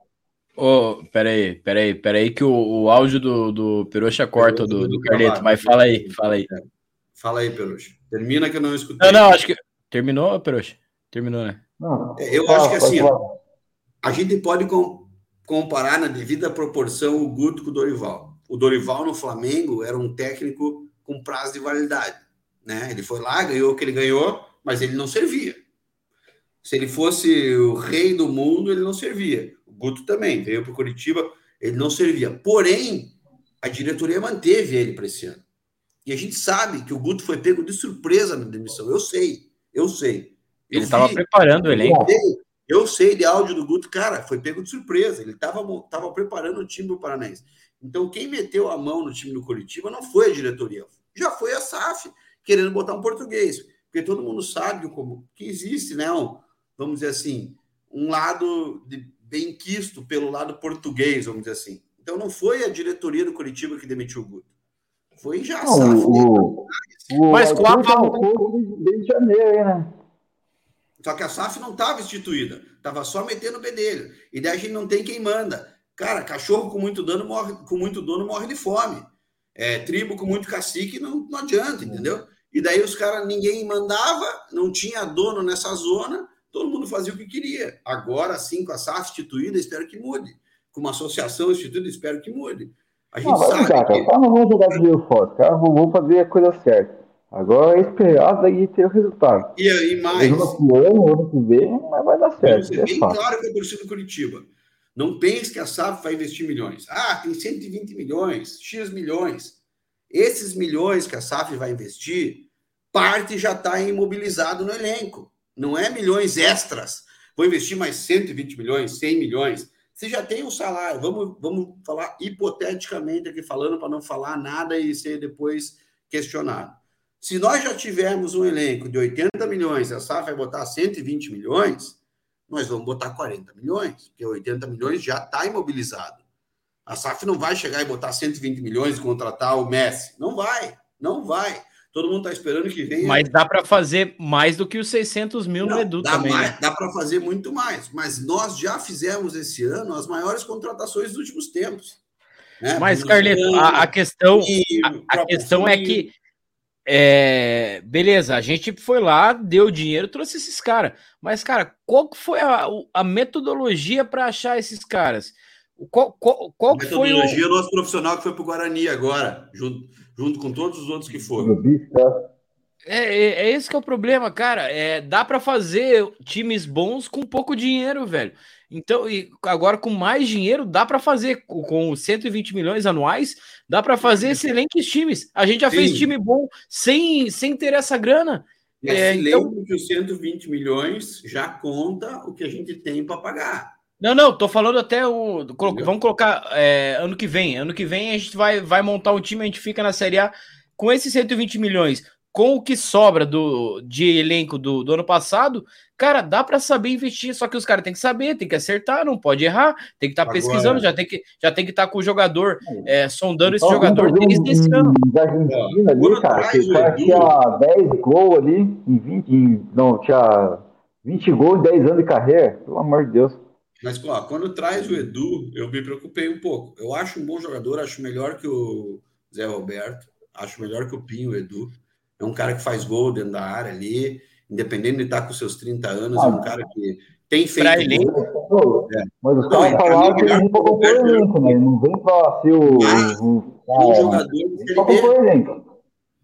Ô, oh, peraí, peraí, peraí, que o, o áudio do, do Perucha corta do, do Carleto, mas fala aí, fala aí. Fala aí, Perucha. Termina que eu não escutei. Não, não, acho que. Terminou, Perucha? Terminou, né? Não, eu acho que assim, a gente pode comparar na devida proporção o Guto com o Dorival. O Dorival no Flamengo era um técnico com prazo de validade. Né? Ele foi lá, ganhou o que ele ganhou, mas ele não servia. Se ele fosse o rei do mundo, ele não servia. O Guto também veio para o Curitiba, ele não servia. Porém, a diretoria manteve ele para esse ano. E a gente sabe que o Guto foi pego de surpresa na demissão. Eu sei, eu sei. Eu ele estava preparando o elenco. Eu sei de áudio do Guto, cara, foi pego de surpresa. Ele estava tava preparando o time do Paranaense. Então, quem meteu a mão no time do Curitiba não foi a diretoria, já foi a SAF, querendo botar um português. Porque todo mundo sabe como, que existe, né? Um, vamos dizer assim, um lado de, bem quisto pelo lado português, vamos dizer assim. Então, não foi a diretoria do Curitiba que demitiu o Guto. Foi já a SAF. O, o, Mas com a. Desde janeiro, né? Só que a SAF não estava instituída, estava só metendo o bedelho. E daí a gente não tem quem manda. Cara, cachorro com muito dano morre, com muito dono morre de fome. É, tribo com muito cacique não, não adianta, entendeu? E daí os caras, ninguém mandava, não tinha dono nessa zona, todo mundo fazia o que queria. Agora, sim, com a SAF instituída, espero que mude. Com uma associação instituída, espero que mude. A gente não, sabe. Mudar, que... cara. não vou jogar dinheiro fora, cara. Vou fazer a coisa certa. Agora é esperar daí ter o resultado. E, e mais. Ano que ano, ano que vem, mas vai dar certo. É bem fácil. claro que eu torci do Curitiba. Não pense que a SAF vai investir milhões. Ah, tem 120 milhões, X milhões. Esses milhões que a SAF vai investir, parte já está imobilizado no elenco. Não é milhões extras. Vou investir mais 120 milhões, 100 milhões. Você já tem um salário. Vamos, vamos falar hipoteticamente aqui, falando para não falar nada e ser depois questionado. Se nós já tivermos um elenco de 80 milhões, a SAF vai botar 120 milhões, nós vamos botar 40 milhões, porque 80 milhões já está imobilizado. A SAF não vai chegar e botar 120 milhões e contratar o Messi. Não vai, não vai. Todo mundo está esperando que venha. Mas dá para fazer mais do que os 600 mil não, no Edu dá também. Mais, né? Dá para fazer muito mais. Mas nós já fizemos esse ano as maiores contratações dos últimos tempos. Né? Mas, Carleto, a, a, questão, a, a questão é que é, beleza, a gente foi lá, deu dinheiro, trouxe esses caras. Mas, cara, qual foi a, a metodologia para achar esses caras? Qual, qual, qual a metodologia foi o nosso profissional que foi para o Guarani agora, junto, junto com todos os outros que foram. É, é, é, esse que é o problema, cara. É, dá para fazer times bons com pouco dinheiro, velho. Então, e agora com mais dinheiro, dá para fazer com 120 milhões anuais, dá para fazer excelentes times. A gente já Sim. fez time bom sem, sem ter essa grana. Mas é, então... que os 120 milhões já conta o que a gente tem para pagar. Não, não, tô falando até o. Vamos colocar é, ano que vem. Ano que vem a gente vai, vai montar um time, a gente fica na Série A com esses 120 milhões com o que sobra do, de elenco do, do ano passado, cara, dá para saber investir, só que os caras têm que saber, tem que acertar, não pode errar, tem que estar tá pesquisando, já tem que já tem que estar tá com o jogador, é, sondando esse jogador desde esse ano. Da Argentina ali, cara, que tinha 10 gols ali, em 20, em, não, tinha 20 gols em 10 anos de carreira, pelo amor de Deus. Mas, ó, quando traz o Edu, eu me preocupei um pouco. Eu acho um bom jogador, acho melhor que o Zé Roberto Acho melhor que o Pinho, o Edu. É um cara que faz gol dentro da área ali, independente de estar com seus 30 anos, é um cara que tem feito. Pra ele... É. Mas os caras falaram que ele não compor elenco, né? Não vem pra ser o. Mas, um, um jogador de Série B.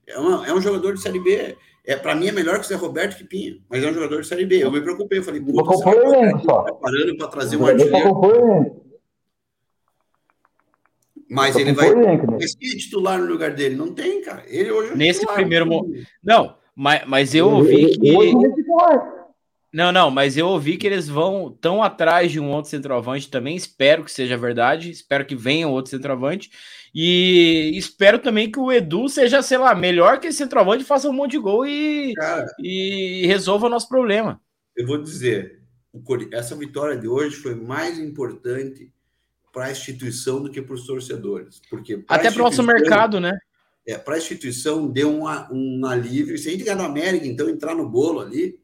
É, uma, é um jogador de Série B. É, para mim é melhor que o Zé Roberto que Pinho, mas é um jogador de Série B. Eu me preocupei, eu falei, puta, o Zé Roberto tá preparando para trazer um artilheiro. Mas ele vai. Esse né? titular no lugar dele não tem, cara. Ele hoje é Nesse primeiro momento. Não, mas, mas eu ouvi que. Não, não, mas eu ouvi que eles vão tão atrás de um outro centroavante também. Espero que seja verdade. Espero que venha outro centroavante. E espero também que o Edu seja, sei lá, melhor que esse centroavante, faça um monte de gol e, Cara, e resolva o nosso problema. Eu vou dizer, essa vitória de hoje foi mais importante para a instituição do que para os torcedores. Porque Até para o nosso mercado, né? É, para a instituição deu um, um alívio. Se a gente ganhar no América, então entrar no bolo ali,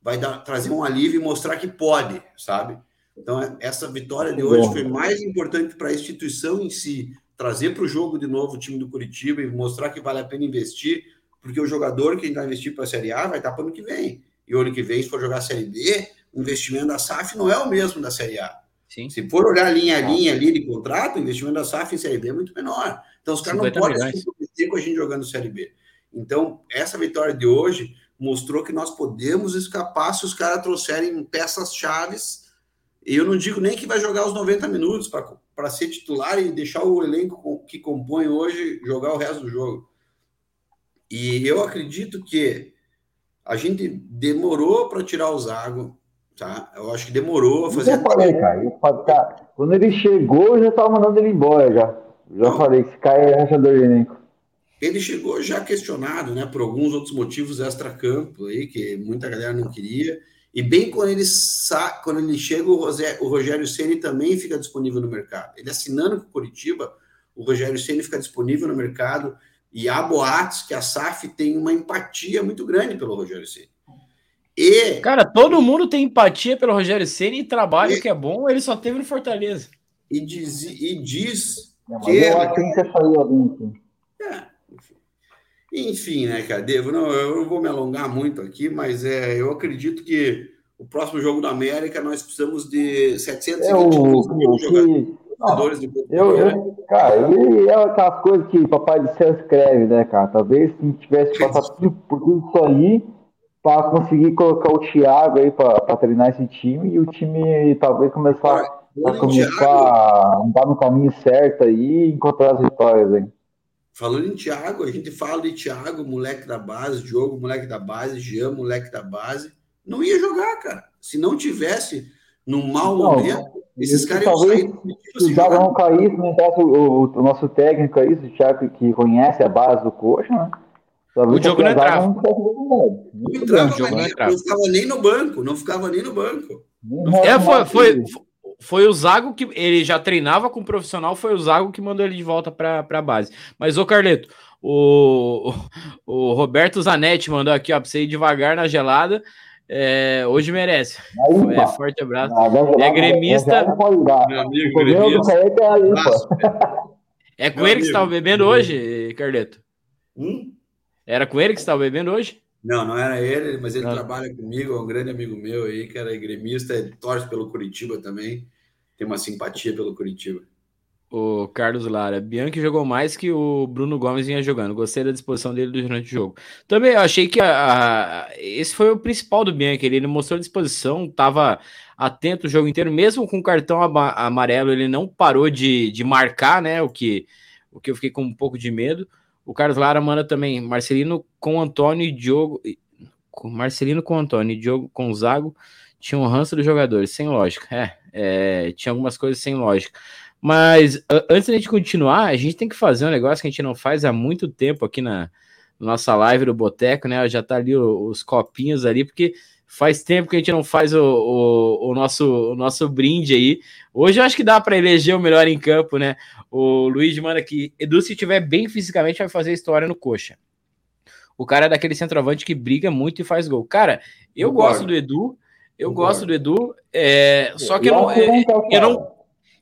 vai dar, trazer um alívio e mostrar que pode, sabe? Então, é, essa vitória de hoje foi mais importante para a instituição em si, trazer para o jogo de novo o time do Curitiba e mostrar que vale a pena investir, porque o jogador que vai investir para a Série A vai estar para o ano que vem. E o ano que vem, se for jogar a Série B, o investimento da SAF não é o mesmo da Série A. Sim. Se for olhar linha a linha ali de contrato, o investimento da SAF em Série B é muito menor. Então, os caras não podem se comprometer com a gente jogando Série B. Então, essa vitória de hoje mostrou que nós podemos escapar se os caras trouxerem peças chaves. E eu não digo nem que vai jogar os 90 minutos para ser titular e deixar o elenco que compõe hoje jogar o resto do jogo. E eu acredito que a gente demorou para tirar o Zago, tá? Eu acho que demorou a fazer. Eu falei, cara, eu, cara, quando ele chegou, eu já estava mandando ele embora já. Já não. falei que esse cara é rachador de elenco ele chegou já questionado, né, por alguns outros motivos extra-campo aí, que muita galera não queria. E bem quando ele, sa quando ele chega, o, Rosé, o Rogério Ceni também fica disponível no mercado. Ele assinando com o Curitiba, o Rogério Ceni fica disponível no mercado. E há boatos que a SAF tem uma empatia muito grande pelo Rogério Ceni. E cara, todo mundo tem empatia pelo Rogério Ceni e trabalho e, que é bom, ele só teve no Fortaleza. E diz, e diz não, que eu acho que saiu é, enfim, né, cara, Devo, não, eu não vou me alongar muito aqui, mas é, eu acredito que o próximo jogo da América nós precisamos de 700 é, o, jogadores. de eu, eu, cara, e é aquelas coisas que Papai do Céu escreve, né, cara? Talvez se tivesse passado tudo, por tudo isso aí para conseguir colocar o Thiago aí para treinar esse time e o time talvez começar, a começar a andar no caminho certo aí e encontrar as vitórias aí. Falando em Thiago, a gente fala de Thiago, moleque da base, Diogo, moleque da base, Jean, moleque da base. Não ia jogar, cara. Se não tivesse num mau não, momento, esses caras iam sair. Se o Thiago não caísse, não entrasse o, o, o, nosso técnico aí, o Thiago que conhece a base do coxa, né? O Diogo não entrava. Não, não entrava, não, ficava nem no banco, não ficava nem no banco. É, foi, foi, foi o Zago que ele já treinava com o profissional, foi o Zago que mandou ele de volta para a base. Mas, ô Carleto, o, o Roberto Zanetti mandou aqui, ó, pra você ir devagar na gelada. É, hoje merece. Aí, é, forte abraço. é gremista. É com ele que você estava bebendo hoje, Carleto? Hum? Era com ele que você estava bebendo hoje? Não, não era ele, mas ele não. trabalha comigo, é um grande amigo meu aí, que era gremista, torce pelo Curitiba também, tem uma simpatia pelo Curitiba. O Carlos Lara, Bianchi jogou mais que o Bruno Gomes vinha jogando. Gostei da disposição dele durante o jogo. Também eu achei que a, a, esse foi o principal do Bianchi. Ele, ele mostrou disposição, estava atento o jogo inteiro, mesmo com o cartão amarelo, ele não parou de, de marcar, né? O que, o que eu fiquei com um pouco de medo. O Carlos Lara manda também Marcelino com Antônio e Diogo. Marcelino com Antônio e Diogo com Zago tinha um ranço dos jogadores, sem lógica. É, é, tinha algumas coisas sem lógica. Mas antes da gente continuar, a gente tem que fazer um negócio que a gente não faz há muito tempo aqui na nossa live do Boteco, né? Já tá ali os copinhos ali, porque faz tempo que a gente não faz o, o, o nosso, o nosso brinde aí. Hoje eu acho que dá para eleger o melhor em campo, né? O Luiz manda aqui: Edu, se tiver bem fisicamente, vai fazer história no coxa. O cara é daquele centroavante que briga muito e faz gol. Cara, eu gosto do Edu, eu gosto do Edu, é, só que eu não, é, eu não,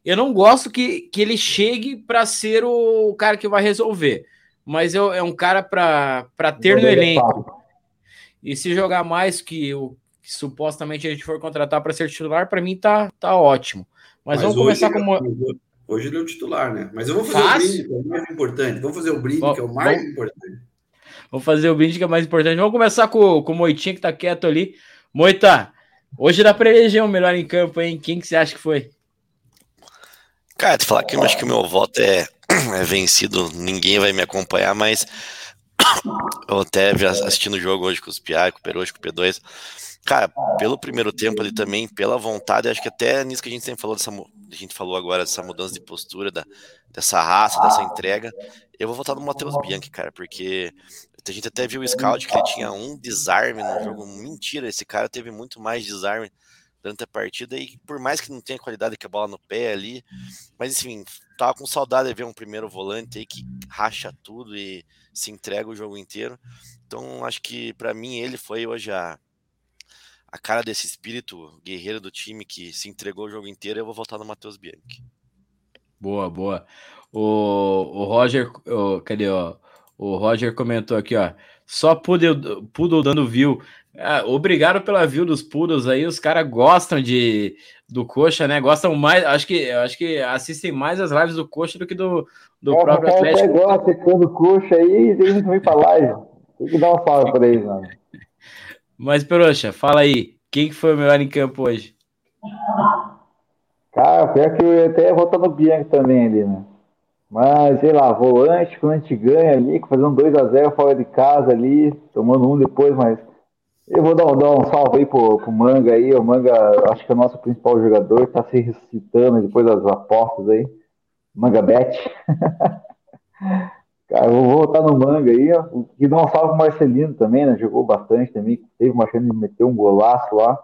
eu não gosto que, que ele chegue para ser o cara que vai resolver. mas eu, é um cara para ter no elenco. E se jogar mais que o que supostamente a gente for contratar para ser titular, para mim tá, tá ótimo. Mas, mas vamos começar com. Hoje ele é o titular, né? Mas eu vou fazer Fácil. o brinde, que é o mais importante. Vamos fazer o brinde, Bom, que é o mais vamos... importante. Vamos fazer o brinde, que é o mais importante. Vamos começar com, com o Moitinho, que tá quieto ali. Moita, hoje dá para eleger o melhor em campo, hein? Quem que você acha que foi? Cara, te falar que eu acho que o meu voto é, é vencido, ninguém vai me acompanhar, mas eu até já assistindo o jogo hoje com os Piá, com o Peru, com o P2. Cara, pelo primeiro tempo ali também, pela vontade, acho que até nisso que a gente sempre falou dessa, a gente falou agora dessa mudança de postura, da, dessa raça, dessa entrega, eu vou votar no Matheus Bianchi, cara, porque a gente até viu o scout que ele tinha um desarme no jogo, mentira, esse cara teve muito mais desarme durante a partida e por mais que não tenha qualidade que a bola no pé ali, mas enfim, tava com saudade de ver um primeiro volante aí que racha tudo e se entrega o jogo inteiro. Então acho que para mim ele foi hoje a a cara desse espírito guerreiro do time que se entregou o jogo inteiro, eu vou votar no Matheus Bianchi. Boa, boa. O, o Roger, o, cadê, ó? O Roger comentou aqui, ó. Só Poodle, Poodle dando view. Ah, obrigado pela view dos Poodles aí. Os caras gostam de do Coxa, né? Gostam mais. Acho que acho que assistem mais as lives do Coxa do que do, do é, próprio Atlético. Gosta do Coxa aí, tem que vir pra live. Tem que dar uma fala pra eles, mano. Mas, Peroxa, fala aí. Quem que foi o melhor em campo hoje? Cara, pior que eu até votar no Bianchi também ali, né? Mas, sei lá, volante, quando a gente ganha ali, fazendo um 2x0 fora de casa ali, tomando um depois, mas eu vou dar, dar um salve aí pro, pro Manga aí. O Manga, acho que é o nosso principal jogador, tá se ressuscitando depois das apostas aí. Manga Bet. Cara, eu vou voltar no manga aí, ó. E dar um salve pro Marcelino também, né? Jogou bastante também. Teve uma chance de meter um golaço lá.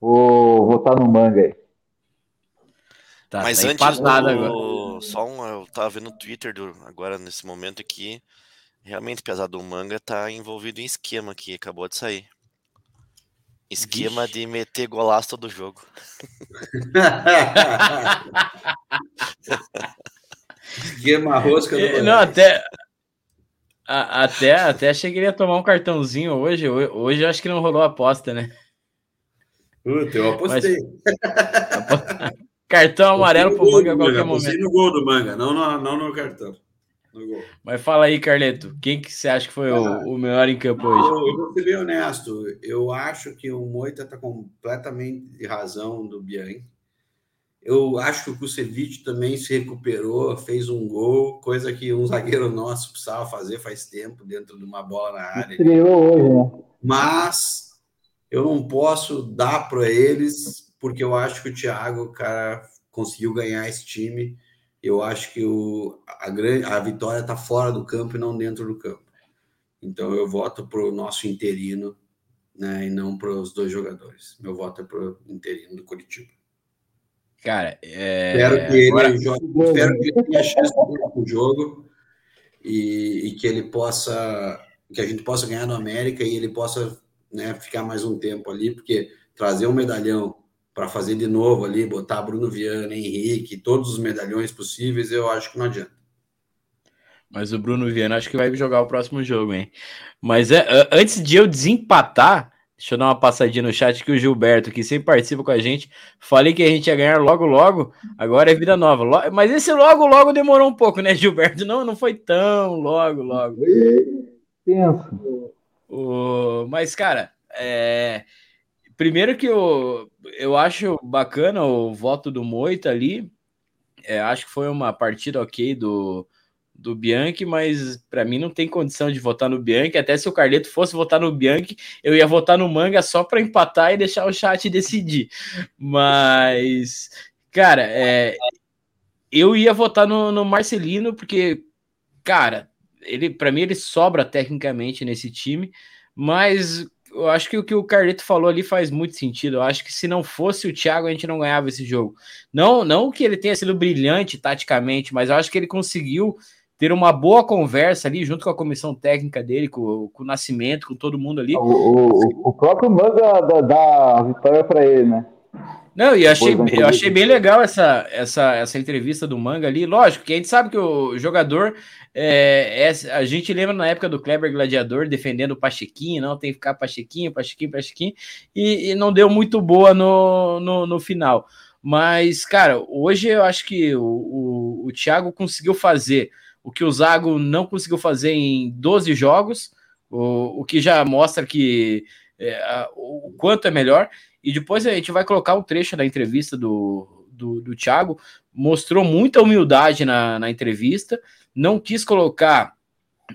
Vou voltar no manga aí. Tá, Mas tá antes do... agora. Só um, eu tava vendo no Twitter do, agora nesse momento aqui. Realmente, pesado do manga tá envolvido em esquema que acabou de sair. Esquema Vixe. de meter golaço todo jogo. Esquema rosca do Não, até, a, até, até achei que ele ia tomar um cartãozinho hoje. Hoje eu acho que não rolou a aposta, né? Puta, eu apostei. Mas, cartão amarelo pro Manga a qualquer momento. no gol do Manga, não no, não no cartão. No Mas fala aí, Carleto, quem que você acha que foi ah, o, o, melhor em campo hoje? Eu, eu, vou ser bem honesto, eu acho que o Moita tá completamente de razão do Bianchi. Eu acho que o Kusevich também se recuperou, fez um gol, coisa que um zagueiro nosso precisava fazer faz tempo dentro de uma bola na área. Estreou hoje, né? Mas eu não posso dar para eles, porque eu acho que o Thiago, cara, conseguiu ganhar esse time. Eu acho que o, a, grande, a vitória está fora do campo e não dentro do campo. Então eu voto para o nosso interino, né, e não para os dois jogadores. Meu voto é para o interino do Curitiba. Cara, é... espero, que ele Agora... jogue, espero que ele tenha chance no jogo e, e, que ele possa, que a gente possa ganhar no América e ele possa né, ficar mais um tempo ali, porque trazer um medalhão para fazer de novo ali, botar Bruno Viana, Henrique, todos os medalhões possíveis, eu acho que não adianta. Mas o Bruno Viana acho que vai jogar o próximo jogo, hein? Mas é, antes de eu desempatar, Deixa eu dar uma passadinha no chat que o Gilberto, que sempre participa com a gente, falei que a gente ia ganhar logo, logo, agora é vida nova. Mas esse logo, logo demorou um pouco, né, Gilberto? Não, não foi tão logo, logo. Penso. O... Mas, cara, é... primeiro que eu, eu acho bacana o voto do Moita ali. É, acho que foi uma partida ok do, do Bianchi, mas para mim não tem condição de votar no Bianchi. Até se o Carleto fosse votar no Bianchi, eu ia votar no Manga só para empatar e deixar o chat decidir. Mas, cara, é, eu ia votar no, no Marcelino, porque, cara, ele para mim ele sobra tecnicamente nesse time, mas eu acho que o que o Carleto falou ali faz muito sentido. Eu acho que se não fosse o Thiago, a gente não ganhava esse jogo. Não, não que ele tenha sido brilhante taticamente, mas eu acho que ele conseguiu ter uma boa conversa ali, junto com a comissão técnica dele, com, com o Nascimento, com todo mundo ali. O, o, o próprio manda da, da vitória para ele, né? Não, e achei, eu achei bem legal essa, essa, essa entrevista do Manga ali. Lógico que a gente sabe que o jogador. É, é, a gente lembra na época do Kleber Gladiador defendendo o Pachequinho, não tem que ficar Pachequinho, Pachequinho, Pachequinho, e, e não deu muito boa no, no, no, final. Mas, cara, hoje eu acho que o, o, o Thiago conseguiu fazer o que o Zago não conseguiu fazer em 12 jogos, o, o que já mostra que é, o quanto é melhor. E depois a gente vai colocar um trecho da entrevista do, do, do Thiago. Mostrou muita humildade na, na entrevista, não quis colocar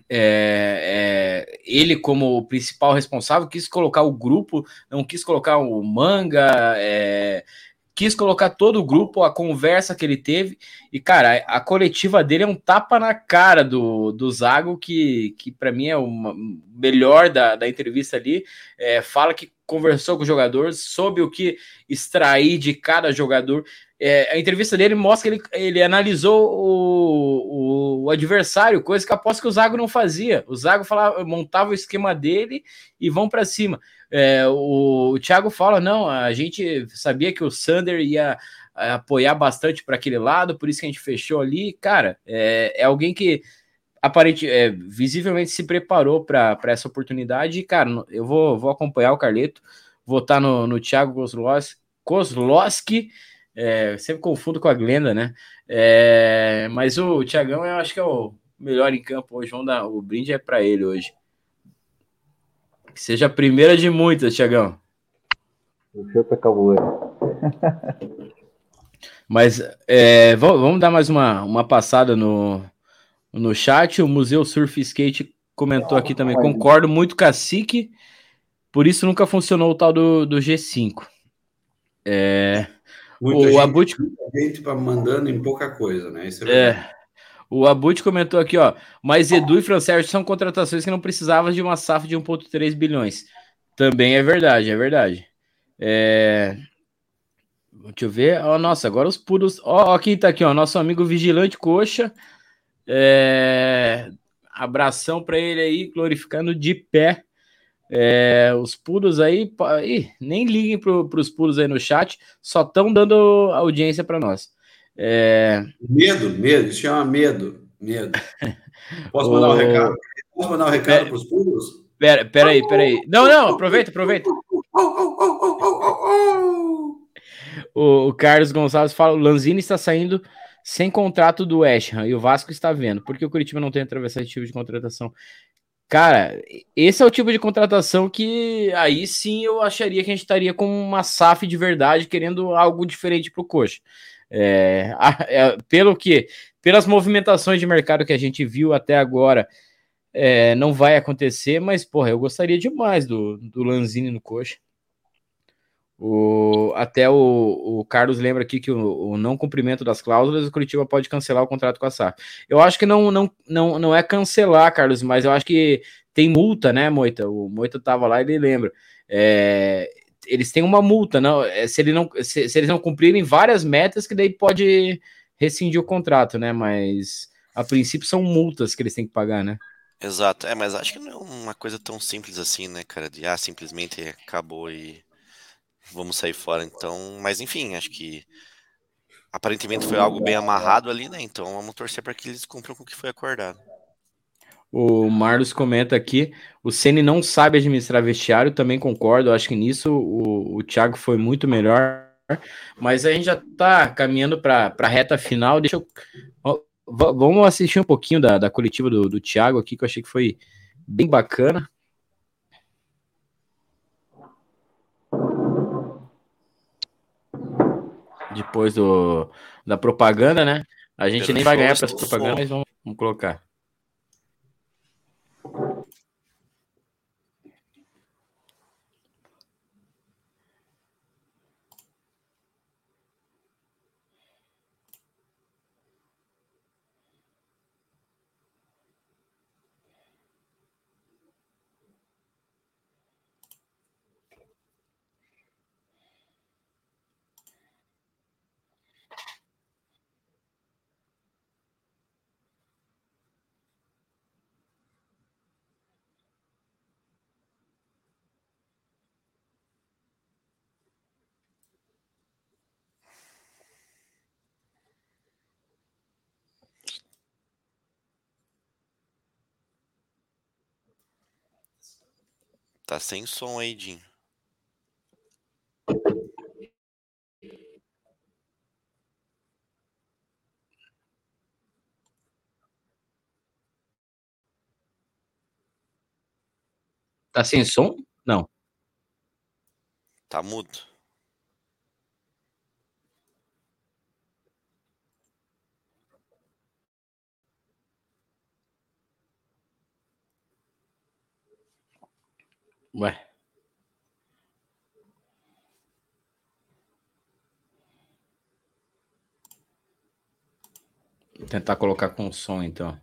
é, é, ele como o principal responsável, quis colocar o grupo, não quis colocar o manga, é, quis colocar todo o grupo, a conversa que ele teve, e cara, a, coletiva dele é um tapa na cara do, do Zago, que, que para mim é o melhor da, da entrevista ali. É, fala que conversou com os jogadores, soube o que extrair de cada jogador. É, a entrevista dele mostra que ele, ele analisou o, o, o, adversário, coisa que aposto que o Zago não fazia. O Zago falava, montava o esquema dele e vão para cima. É, o, o Thiago fala: não, a gente sabia que o Sander ia é, apoiar bastante para aquele lado, por isso que a gente fechou ali. Cara, é, é alguém que aparente, é, visivelmente se preparou para essa oportunidade. E, cara, eu vou, vou acompanhar o Carleto, vou estar no, no Thiago Kozlowski, Kozlowski é, sempre confundo com a Glenda, né? É, mas o Thiagão eu acho que é o melhor em campo hoje. Vamos dar, o brinde é para ele hoje. Que seja a primeira de muitas, Tiagão. O seu tá acabou. Mas é, vamos dar mais uma, uma passada no, no chat. O Museu Surf Skate comentou aqui também. Concordo muito, cacique. Por isso nunca funcionou o tal do, do G5. É, Muita o Abut... gente mandando em pouca coisa, né? Isso é, é o Abut comentou aqui, ó. Mas Edu e Francérgio são contratações que não precisavam de uma safra de 1,3 bilhões. Também é verdade, é verdade. É... Deixa eu ver. Ó, nossa, agora os puros. Ó, ó, quem tá aqui, ó. Nosso amigo Vigilante Coxa. É... Abração para ele aí, glorificando de pé. É, os puros aí, ih, nem liguem para os puros aí no chat, só estão dando audiência para nós. É... Medo, medo, isso chama medo, medo. Posso mandar um recado? Posso mandar um recado para os puros? Pera, pera aí, pera aí. Não, não, aproveita, aproveita. O, o Carlos Gonçalves fala: o Lanzini está saindo sem contrato do West Ham e o Vasco está vendo. Por que o Curitiba não tem atravessado esse tipo de contratação? Cara, esse é o tipo de contratação que aí sim eu acharia que a gente estaria com uma SAF de verdade querendo algo diferente para o Coxa. É, é, pelo que, pelas movimentações de mercado que a gente viu até agora, é, não vai acontecer, mas porra, eu gostaria demais do, do Lanzini no coxa. O, até o, o Carlos lembra aqui que o, o, não cumprimento das cláusulas, o Curitiba pode cancelar o contrato com a SAF. Eu acho que não, não, não, não é cancelar, Carlos, mas eu acho que tem multa, né, Moita? O Moita tava lá e ele lembra. É, eles têm uma multa, não? É, se, ele não se, se, eles não cumprirem várias metas, que daí pode rescindir o contrato, né? Mas a princípio são multas que eles têm que pagar, né? Exato, é, mas acho que não é uma coisa tão simples assim, né, cara? De ah, simplesmente acabou e vamos sair fora. Então, mas enfim, acho que aparentemente foi algo bem amarrado ali, né? Então vamos torcer para que eles cumpram com o que foi acordado. O Marlos comenta aqui: o Ceni não sabe administrar vestiário, também concordo. Acho que nisso o, o Thiago foi muito melhor. Mas a gente já está caminhando para a reta final. Deixa eu. Vamos assistir um pouquinho da, da coletiva do, do Thiago aqui, que eu achei que foi bem bacana. Depois do, da propaganda, né? A gente nem vai ganhar para essa propaganda, mas vamos, vamos colocar. Tá sem som aí, Dinho. Tá sem som? Não. Tá mudo. Ué. Vou tentar colocar com som, então.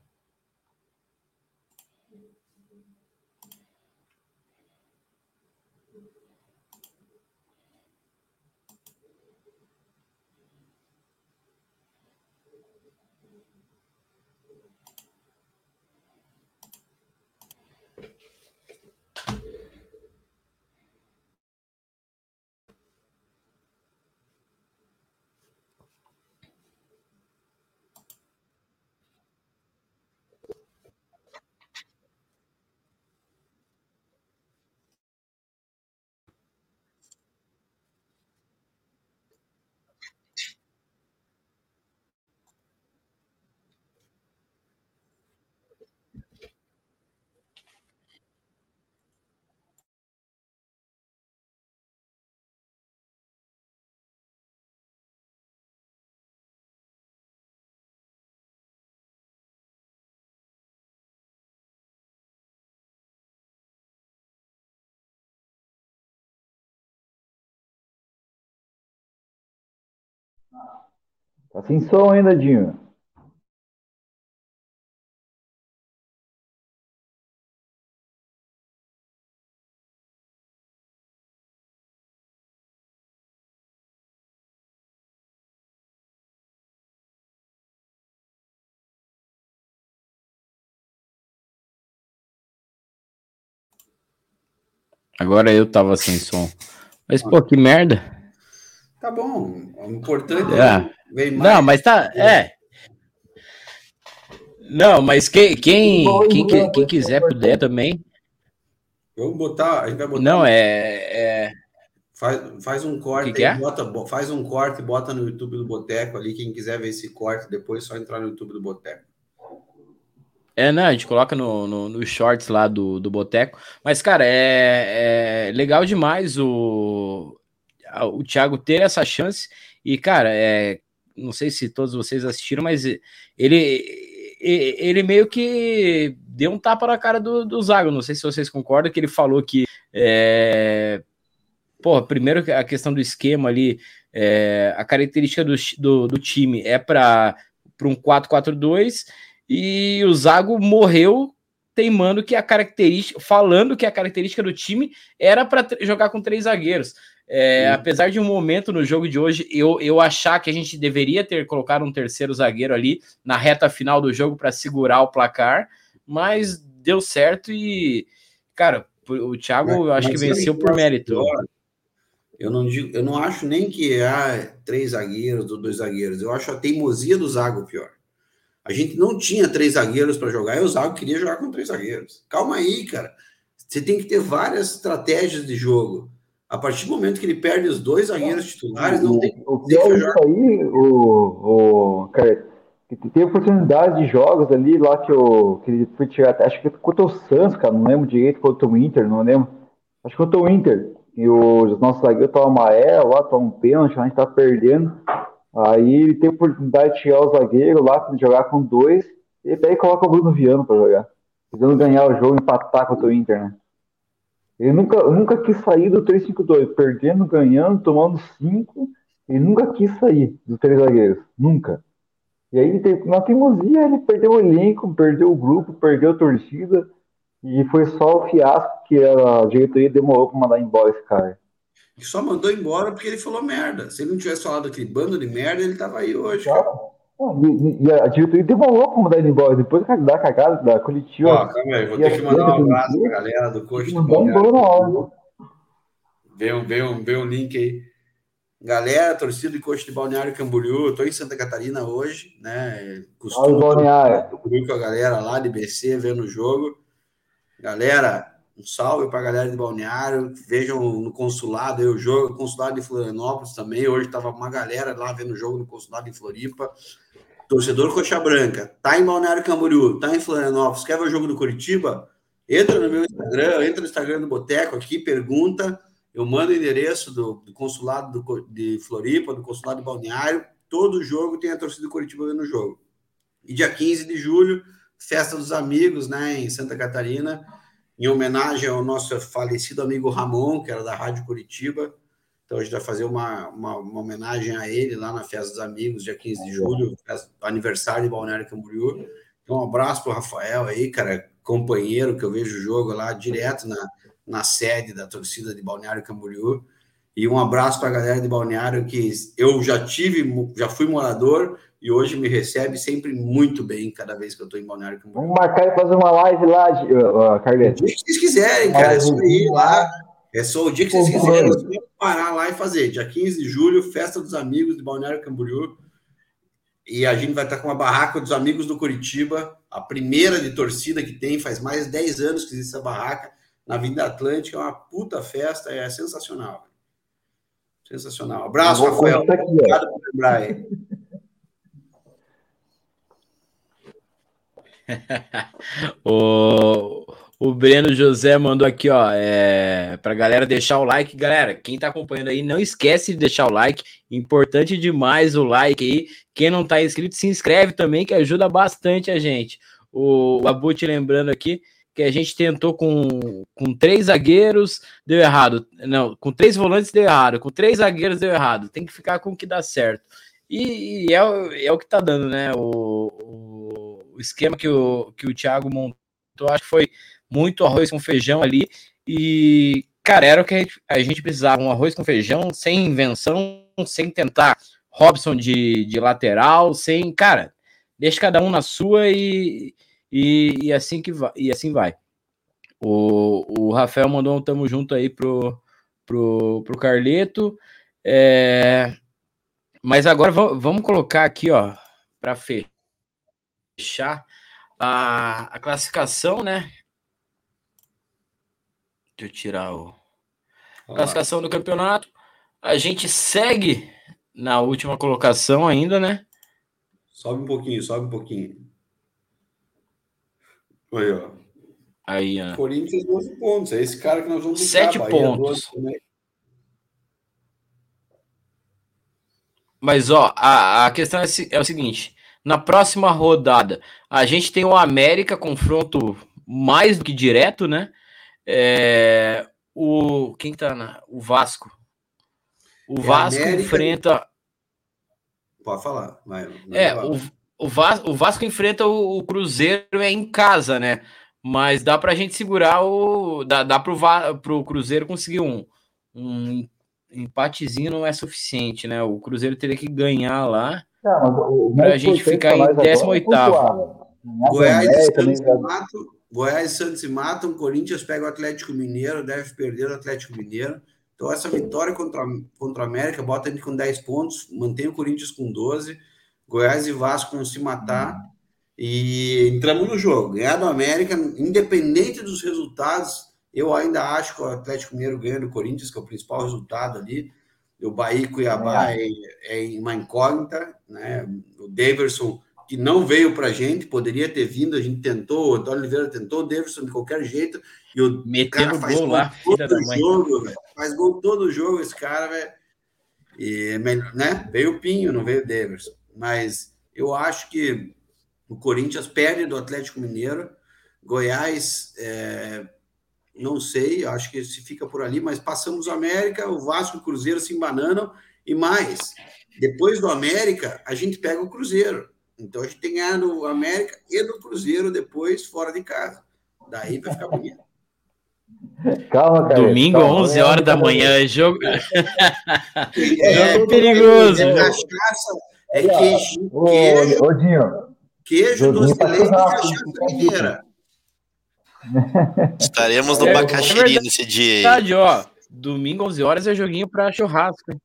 Tá sem som ainda, Dinho. Agora eu tava sem som. Mas, pô, que merda. Tá bom. O importante É. é ver mais. Não, mas tá. É. Não, mas quem, quem, quem, que- quem quiser puder também. Vamos botar. A gente vai botar. Não, é. é Faz, faz um corte Que que aí, é? bota, bo- faz um corte e bota no YouTube do Boteco ali. Quem quiser ver esse corte, depois é só entrar no YouTube do Boteco. É, não, a gente coloca no, no, nos shorts lá do, do Boteco. Mas, cara, é, é legal demais o, o Thiago ter essa chance. E, cara, é, não sei se todos vocês assistiram, mas ele, ele meio que deu um tapa na cara do, do Zago. Não sei se vocês concordam, que ele falou que. É, Porra, primeiro a questão do esquema ali, é, a característica do, do, do time é para um 4-4-2 e o Zago morreu teimando que a característica, falando que a característica do time era para jogar com três zagueiros. É, apesar de um momento no jogo de hoje eu, eu achar que a gente deveria ter colocado um terceiro zagueiro ali na reta final do jogo para segurar o placar, mas deu certo e, cara, o Thiago eu acho Mas que venceu por acho mérito. pior? Eu não, digo, eu não acho nem que ah, três zagueiros ou dois zagueiros. Eu acho a teimosia do Zago pior. A gente não tinha três zagueiros para jogar e o Zago queria jogar com três zagueiros. Calma aí, cara. Você tem que ter várias estratégias de jogo. A partir do momento que ele perde os dois zagueiros titulares, não tem. O que disso aí, o, o cara, teve oportunidade de jogos ali lá que, o, que ele foi tirar, acho que contra o Santos, cara, não lembro direito, contra o Inter, não lembro. Acho que contra o Inter. E os nossos zagueiros estavam amarelo lá, estavam um pênalti, a gente tá perdendo. Aí ele teve oportunidade de tirar o zagueiro lá, jogar com dois, e e coloca o Bruno Viano pra jogar. Tentando ganhar o jogo, empatar contra o Inter, né? Ele nunca, nunca quis sair do 3-5-2, perdendo, ganhando, tomando 5. Ele nunca quis sair dos três zagueiros. Nunca. E aí, na teimosia, ele perdeu o elenco, perdeu o grupo, perdeu a torcida. E foi só o fiasco que a diretoria demorou pra mandar embora esse cara. Só mandou embora porque ele falou merda. Se ele não tivesse falado aquele bando de merda, ele tava aí hoje. cara. E, e a diretoria demorou pra mandar ele embora. Depois da cagada da Ó, coletiva, calma aí, vou ter que mandar um do abraço pra galera do Coxa mandou Balneário. hora. Vê um, vê, um, vê um link aí. Galera, torcida de Coxa de Balneário Camboriú, eu tô em Santa Catarina hoje, né? Costumo Balneário. Com a galera lá de BC vendo o jogo. Galera, Um salve para a galera de Balneário. Vejam no consulado, eu jogo, consulado de Florianópolis também. Hoje estava uma galera lá vendo o jogo no consulado em Floripa. Torcedor Coxa Branca, tá em Balneário Camboriú, tá em Florianópolis, quer ver o jogo do Curitiba? Entra no meu Instagram, entra no Instagram do Boteco aqui, pergunta. Eu mando o endereço do, do consulado do, de Floripa, do consulado de Balneário. Todo jogo tem a torcida do Curitiba vendo o jogo. E dia 15 de julho, festa dos amigos, né, em Santa Catarina, em homenagem ao nosso falecido amigo Ramon, que era da Rádio Curitiba. Então a gente vai fazer uma, uma, uma homenagem a ele lá na festa dos amigos, dia 15 de julho, aniversário de Balneário Camboriú. Então, um abraço para o Rafael aí, cara, companheiro que eu vejo o jogo lá direto na, na sede da torcida de Balneário Camboriú. E um abraço para a galera de Balneário que eu já tive, já fui morador e hoje me recebe sempre muito bem cada vez que eu estou em Balneário Camboriú. Vamos marcar e fazer uma live lá, uh, Carleto. O dia que vocês quiserem, cara, é só ir lá. É só o dia que vocês quiserem, é só parar lá e fazer. Dia 15 de julho, festa dos amigos de Balneário Camboriú. E a gente vai estar com uma barraca dos amigos do Curitiba, a primeira de torcida que tem, faz mais de 10 anos que existe essa barraca na Vinda Atlântica, é uma puta festa, é sensacional. Sensacional. Abraço, Rafael. Aqui, Obrigado por lembrar aí. o, o Breno José mandou aqui, ó, é, pra galera deixar o like. Galera, quem tá acompanhando aí, não esquece de deixar o like. Importante demais o like aí. Quem não tá inscrito, se inscreve também, que ajuda bastante a gente. O, o Abut lembrando aqui que a gente tentou com, com três zagueiros, deu errado. Não, com três volantes deu errado. Com três zagueiros deu errado. Tem que ficar com o que dá certo. E, e é, é o que tá dando, né? O, o, o, esquema que o, que o Thiago montou, acho que foi muito arroz com feijão ali. E, cara, era o que a gente, precisava: um arroz com feijão, sem invenção, sem tentar Robson de, de lateral, sem. Cara, deixa cada um na sua e e, e, assim que vai, e assim vai. O, o Rafael mandou um tamo junto aí pro, pro, pro Carleto. É, mas agora vamos colocar aqui, ó, para fechar a, a classificação, né? Deixa eu tirar o. Classificação do campeonato. A gente segue na última colocação ainda, né? Sobe um pouquinho, sobe um pouquinho. Aí, ó. Aí, ó. Corinthians 12 pontos. É esse cara que nós vamos buscar. 7 pontos. Mas, ó, a, a questão é, é o seguinte: na próxima rodada, a gente tem o América, confronto mais do que direto, né? É, o quem tá na o Vasco. O é Vasco América... enfrenta Pode falar, vai, É, o, o, Vasco, o Vasco enfrenta o, o, Cruzeiro é em casa, né? Mas dá pra gente segurar o. Dá, dá pro, pro Cruzeiro conseguir um, um empatezinho não é suficiente, né? O Cruzeiro teria que ganhar lá não, para a gente ficar em 18 Goiás e Santos se matam, Goiás e Santos se matam, Corinthians pega o Atlético Mineiro, deve perder o Atlético Mineiro. Então, essa vitória contra, contra a América bota ele com 10 pontos, mantém o Corinthians com 12. Goiás e Vasco vão se matar e entramos no jogo. Ganhar do América, independente dos resultados, eu ainda acho que o Atlético Mineiro ganha do Corinthians, que é o principal resultado ali. O Bahia e Cuiabá é, é uma incógnita, né? O Daverson, que não veio para a gente, poderia ter vindo, a gente tentou, o Antônio Oliveira tentou, o Daverson de qualquer jeito, e o Metendo cara faz gol, lá, todo o jogo, faz gol todo jogo, esse cara, velho. E, né? Veio o Pinho, não veio o Daverson mas eu acho que o Corinthians perde do Atlético Mineiro, Goiás, é, não sei, acho que se fica por ali, mas passamos o América, o Vasco e o Cruzeiro se embananam, e mais, depois do América, a gente pega o Cruzeiro. Então a gente tem ganhado o América e do Cruzeiro depois fora de casa. Daí vai ficar bonito. Calma, cara. Domingo, calma, 11 horas da manhã, jogo. É, é perigoso. É cachaça, é queijo. Ô, queijo, ô, Dinho. Queijo, doce de leite e cachaça mineira. Estaremos no é, Bacaxiri é nesse dia aí. Verdade, ó. Domingo, 11 horas, é joguinho para churrasco.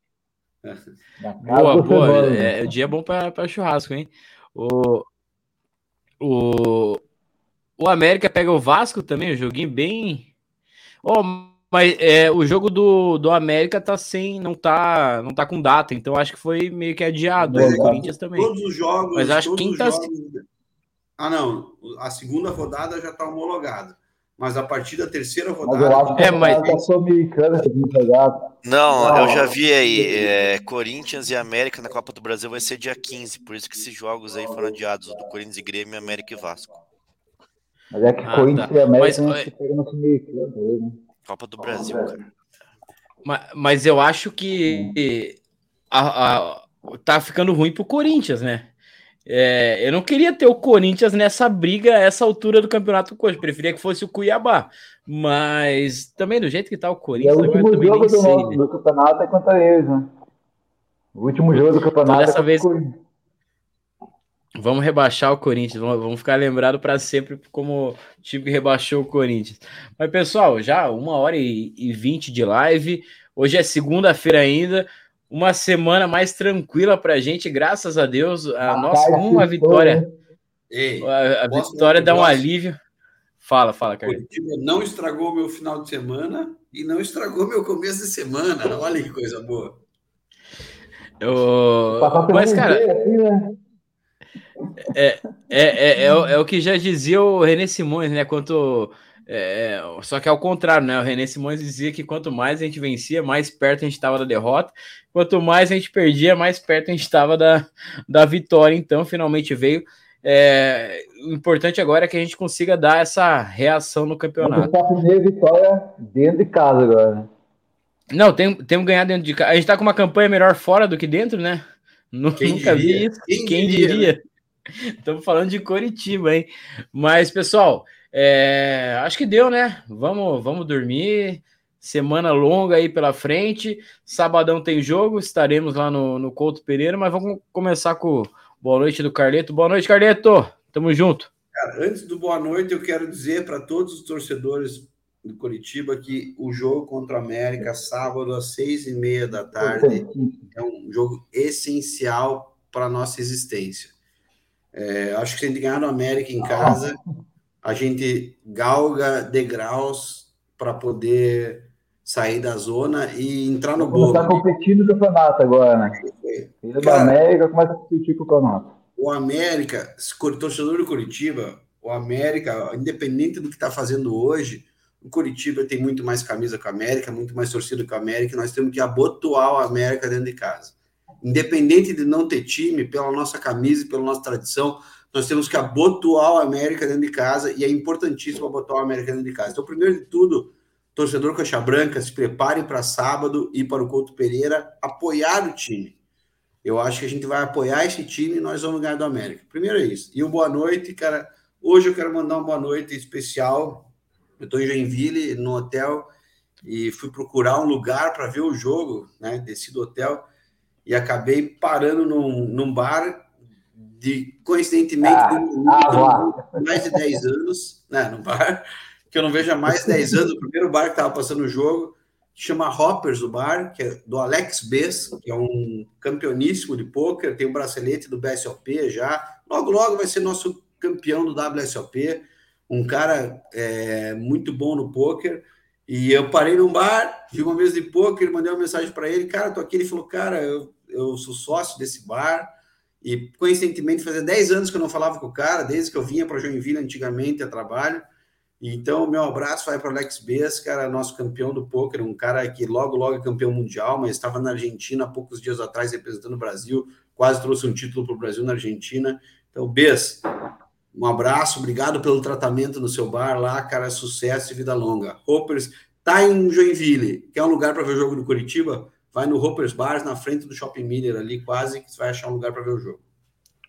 Boa, boa. É, o dia é bom para churrasco, hein? O, o, o América pega o Vasco também, um joguinho bem Oh, mas é, o jogo do, do América tá sem, não tá, não tá com data, então acho que foi meio que adiado. Mas o é, Corinthians também. Todos os jogos. Mas acho todos que tá- jogos- Ah, não. A segunda rodada já está homologada. Mas a partir da terceira Mas rodada. eu acho que É, mas- a Sul-Americana é muito jogado. Não, Não. eu já vi aí. é, Corinthians e América na Copa do Brasil vai ser dia 15, por isso que esses jogos aí foram adiados, o do Corinthians e Grêmio, América e Vasco. Mas é que Ah, Corinthians tá. e América Mas, não é- se pegam na Sul-Americana né? Copa do Brasil, cara. Ma- Mas, eu acho que a- a- tá ficando ruim pro Corinthians, né? É, eu não queria ter o Corinthians nessa briga a essa altura do campeonato hoje. Preferia que fosse o Cuiabá. Mas também do jeito que tá o E é Corinthians, o agora eu último jogo do, sei, nosso, né? do campeonato é contra eles, né? O último jogo do campeonato dessa é vez- o Corinthians. Vamos rebaixar o Corinthians, vamos, ficar lembrado para sempre como o time que rebaixou o Corinthians. Mas, pessoal, já uma hora e e vinte de live. Hoje é segunda-feira ainda. Uma semana mais tranquila para a gente, graças a Deus. A A nossa uma vitória? Ei, a, a vitória dá um alívio. Fala, fala, Carlos. Curitiba não estragou meu final de semana e não estragou meu começo de semana. Olha que coisa boa. Eu- Mas, cara, né? É, é, é, o- é o que já dizia o René Simões, né? Quanto. É, só que é ao contrário, né? O René Simões dizia que quanto mais a gente vencia, mais perto a gente estava da derrota. Quanto mais a gente perdia, mais perto a gente estava da, da vitória. Então, finalmente veio. É, o importante agora é que a gente consiga dar essa reação no campeonato. a primeira vitória dentro de casa agora. né? Não, tem, temos que ganhar dentro de casa. A gente tá com uma campanha melhor fora do que dentro, né? Nunca vi diria? isso. Quem Quem, diria, diria? Estamos falando de Coritiba, hein? Mas, pessoal, é, acho que deu, né? Vamos, vamos dormir. Semana longa aí pela frente. Sabadão tem jogo, estaremos lá no, no Couto Pereira, mas vamos começar com boa noite do Carleto. Boa noite, Carleto. Tamo junto. Cara, antes do boa noite, eu quero dizer para todos os torcedores do Curitiba que o jogo contra o América, sábado às seis e meia da tarde, é um jogo essencial para a nossa existência. É, acho que se a gente ganhar no América em casa, a gente galga degraus para poder sair da zona e entrar no bolo. começar competindo no campeonato agora, né? Filho América começa a competir com o campeonato. o América, torcedor do Curitiba, o América, independente do que está fazendo hoje, o Curitiba tem muito mais camisa com a América, muito mais torcida com a América, e nós temos que abotoar o América dentro de casa. Independente de não ter time, pela nossa camisa e pela nossa tradição, nós temos que abotoar o América dentro de casa, e é importantíssimo abotoar o América dentro de casa. Então, primeiro de tudo, torcedor Coxa Branca, se prepare para sábado e para o Couto Pereira apoiar o time. Eu acho que a gente vai apoiar esse time e nós vamos ganhar do América. Primeiro é isso. E o boa noite, cara. Hoje eu quero mandar uma boa noite especial. Eu estou em Joinville, no hotel, e fui procurar um lugar para ver o jogo, né? Desci do hotel e acabei parando num, num bar de, coincidentemente, Ah, de um- ah, mais de 10 anos, né? No bar, que eu não vejo há mais de 10 anos. O primeiro bar que estava passando o jogo chama Hoppers, o bar, que é do Alex Bess, que é um campeoníssimo de pôquer, tem um bracelete do BSOP já. Logo, logo vai ser nosso campeão do WSOP, um cara é, muito bom no pôquer. E eu parei num bar, vi uma mesa de pôquer, mandei uma mensagem para ele, cara, tô aqui. Ele falou, cara, eu, eu sou sócio desse bar. E coincidentemente, fazia 10 anos que eu não falava com o cara, desde que eu vinha para Joinville antigamente a trabalho. Então, meu abraço vai para o Alex Bess, cara, nosso campeão do poker, um cara que logo, logo é campeão mundial, mas estava na Argentina há poucos dias atrás representando o Brasil, quase trouxe um título para o Brasil na Argentina. Então, Bess, um abraço, obrigado pelo tratamento no seu bar lá, cara, sucesso e vida longa. Hoppers, tá em Joinville, quer um lugar para ver o jogo do Curitiba? Vai no Hoppers Bars, na frente do Shopping Miller ali, quase que você vai achar um lugar para ver o jogo.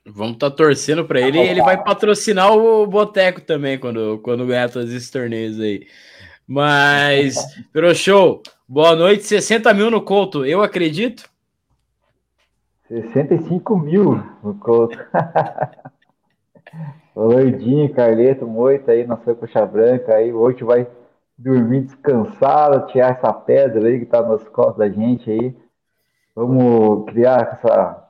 Vamos estar tá torcendo para ele e ele vai patrocinar o Boteco também quando, quando ganhar todos esses torneios aí. Mas, pelo show, boa noite, 60 mil no Couto, eu acredito. 65 mil no Couto. o Loidinho, Carleto, Moita aí, nossa coxa branca aí, hoje vai dormir descansado, tirar essa pedra aí que tá nas costas da gente aí. Vamos criar essa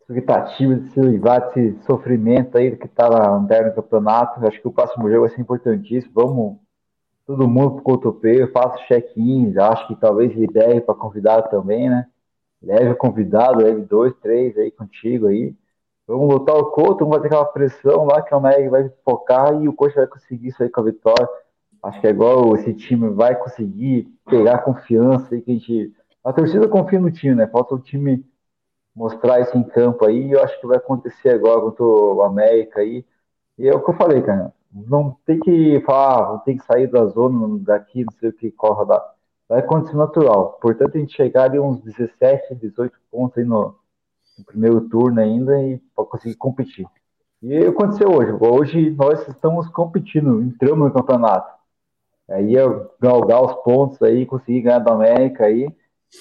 expectativa de se livrar desse sofrimento aí que tá na lanterna do campeonato. Acho que o próximo jogo vai ser importantíssimo. Vamos todo mundo pro cotopeio, faço check-ins, acho que talvez libere para convidado também, né? Leve o convidado, leve dois, três aí contigo aí. Vamos lutar o Couto, vamos fazer aquela pressão lá que o Meg vai focar e o coach vai conseguir isso aí com a vitória. Acho que é igual esse time vai conseguir pegar confiança aí que a gente. A torcida confia no time, né? Falta o time mostrar isso em campo aí. E eu acho que vai acontecer agora contra o América aí. E é o que eu falei, cara. Não tem que falar, não tem que sair da zona daqui, não sei o que corre lá. Vai acontecer natural. Portanto, a gente chegar ali uns 17, 18 pontos aí no, no primeiro turno ainda e para conseguir competir. E aconteceu hoje. Hoje nós estamos competindo, entramos no campeonato. Aí eu galgar os pontos aí, conseguir ganhar da América aí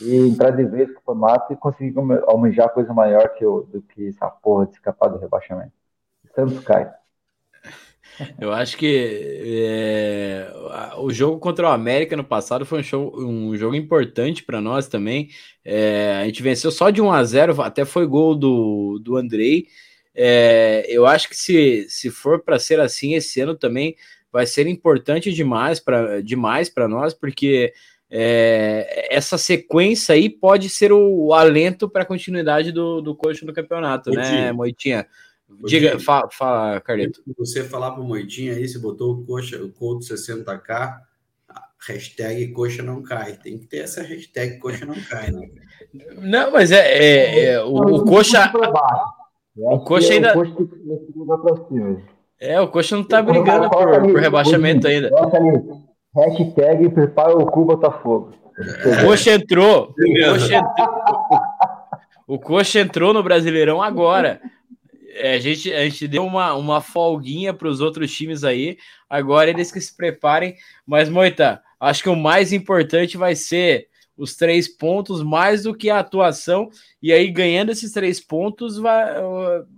e entrar de vez no campeonato e conseguir almejar coisa maior que eu, do que essa porra de escapar do rebaixamento. Santos cai. Eu acho que é, o jogo contra o América no passado foi um, show, um jogo importante para nós também. É, a gente venceu só de 1 a 0 até foi gol do, do Andrei. É, eu acho que se, se for para ser assim esse ano também vai ser importante demais para demais nós, porque é, essa sequência aí pode ser o, o alento para a continuidade do, do coach no campeonato, né, Moitinha? Diga, fala, fala, Carleto. Você falar para o Moitinha aí, se botou o coxa, o Couto 60k, hashtag coxa não cai. Tem que ter essa hashtag coxa não cai, né? Não, mas é, é, é o, o coxa. O coxa ainda. É, o coxa não tá brigando por, por rebaixamento ainda. Hashtag prepara o cu Botafogo. O coxa entrou. O coxa entrou, o coxa entrou no Brasileirão agora. É, a, gente, a gente deu uma, uma folguinha para os outros times aí. Agora eles que se preparem. Mas, Moita, acho que o mais importante vai ser os três pontos, mais do que a atuação. E aí, ganhando esses três pontos, vai,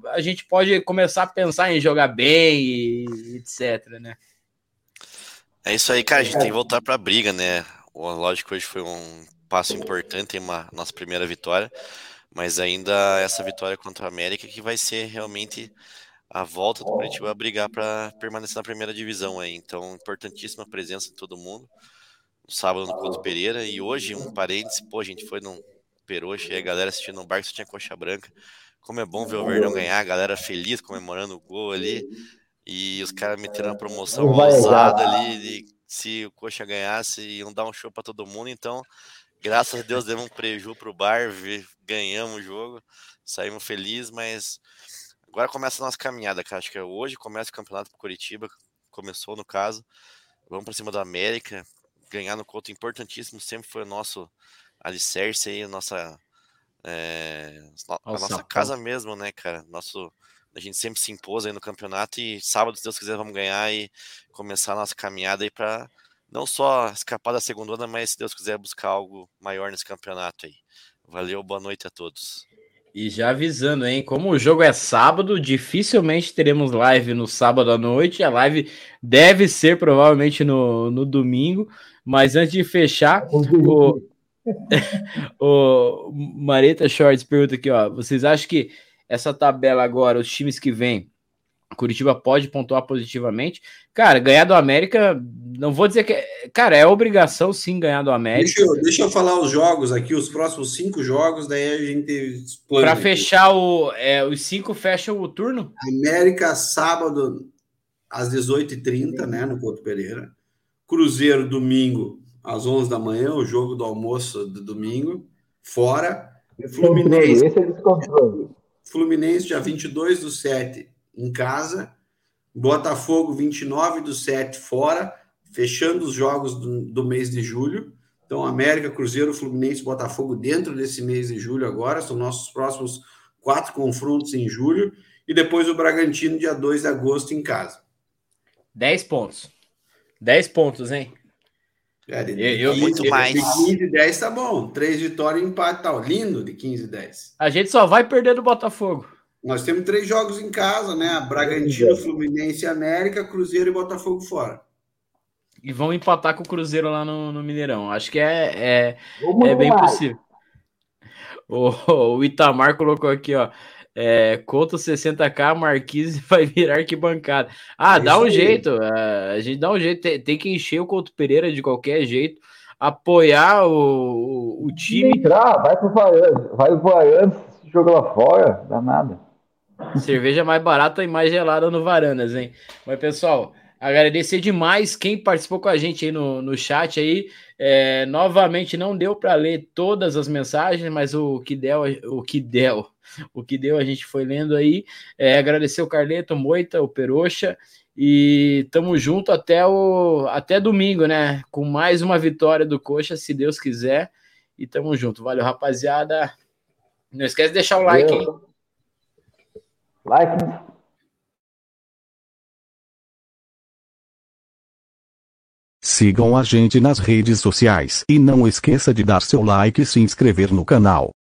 a gente pode começar a pensar em jogar bem e etc, né? É isso aí, cara. A gente tem que voltar para a briga, né? Lógico que hoje foi um passo importante em uma nossa primeira vitória. Mas ainda essa vitória contra o América que vai ser realmente a volta do Curitiba a brigar para permanecer na primeira divisão aí. Então, importantíssima presença de todo mundo. No sábado no Couto Pereira e hoje um parêntese, pô, a gente foi num Peroxa e a galera assistindo no barco só tinha coxa branca. Como é bom ver o Verdão ganhar, a galera feliz comemorando o gol ali. E os caras meteram a promoção ousada ali de se o Coxa ganhasse, iam dar um show para todo mundo. Então, Graças a Deus demos um preju pro bar, ganhamos o jogo, saímos felizes, mas agora começa a nossa caminhada, cara. Acho que é hoje começa o campeonato pro Curitiba, começou no caso. Vamos para cima do América, ganhar no conto importantíssimo, sempre foi o nosso alicerce aí, a nossa, é, a nossa casa mesmo, né, cara? Nosso, a gente sempre se impôs aí no campeonato e sábado, se Deus quiser, vamos ganhar e começar a nossa caminhada aí para não só escapar da segunda onda, mas se Deus quiser buscar algo maior nesse campeonato aí. Valeu, boa noite a todos. E já avisando, hein? Como o jogo é sábado, dificilmente teremos live no sábado à noite. A live deve ser provavelmente no, no domingo. Mas antes de fechar, o, o Mareta Shorts pergunta aqui: ó, vocês acham que essa tabela agora, os times que vêm, Curitiba pode pontuar positivamente. Cara, ganhar do América, não vou dizer que. É, cara, é obrigação sim ganhar do América. Deixa eu, deixa eu falar os jogos aqui, os próximos cinco jogos, daí a gente. Para fechar o. É, os cinco fecham o turno? América, sábado, às 18h30, né, no Couto Pereira. Cruzeiro, domingo, às 11 da manhã, o jogo do almoço do domingo. Fora. Fluminense. Esse é Fluminense, dia 22 do 7 em casa, Botafogo 29 do 7 fora, fechando os jogos do, do, mês de julho. Então, América, Cruzeiro, Fluminense, Botafogo dentro desse mês de julho agora, são nossos próximos quatro confrontos em julho, e depois o Bragantino, dia 2 de agosto, em casa. 10 pontos. 10 pontos, hein? É, de, eu, eu, muito mais. De 15 e 10 tá bom. Três vitórias e empate, tá lindo de 15 e 10. A gente só vai perder do Botafogo. Nós temos três jogos em casa, né? Bragantino, Fluminense, América, Cruzeiro e Botafogo fora. E vão empatar com o Cruzeiro lá no, no Mineirão. Acho que é, é, é bem possível. O, o, Itamar colocou aqui, ó. É, conta os 60k, Marquise vai virar arquibancada. Ah, é dá um aí. jeito. Uh, a gente dá um jeito. Tem, tem, que encher o Couto Pereira de qualquer jeito. Apoiar o, o, o time. Entrar, vai pro Vaiano. Vai pro Vaiano, joga lá fora, dá nada. Cerveja mais barata e mais gelada no Varandas, hein? Mas, pessoal, agradecer demais quem participou com a gente aí no, no chat aí. É, novamente, não deu para ler todas as mensagens, mas o que deu, o que deu, o que deu a gente foi lendo aí. É, agradecer o Carleto, o Moita, o Peroxa. E tamo junto até o até domingo, né? Com mais uma vitória do Coxa, se Deus quiser. E tamo junto. Valeu, rapaziada. Não esquece de deixar o like, hein? Like. Sigam a gente nas redes sociais e não esqueça de dar seu like e se inscrever no canal.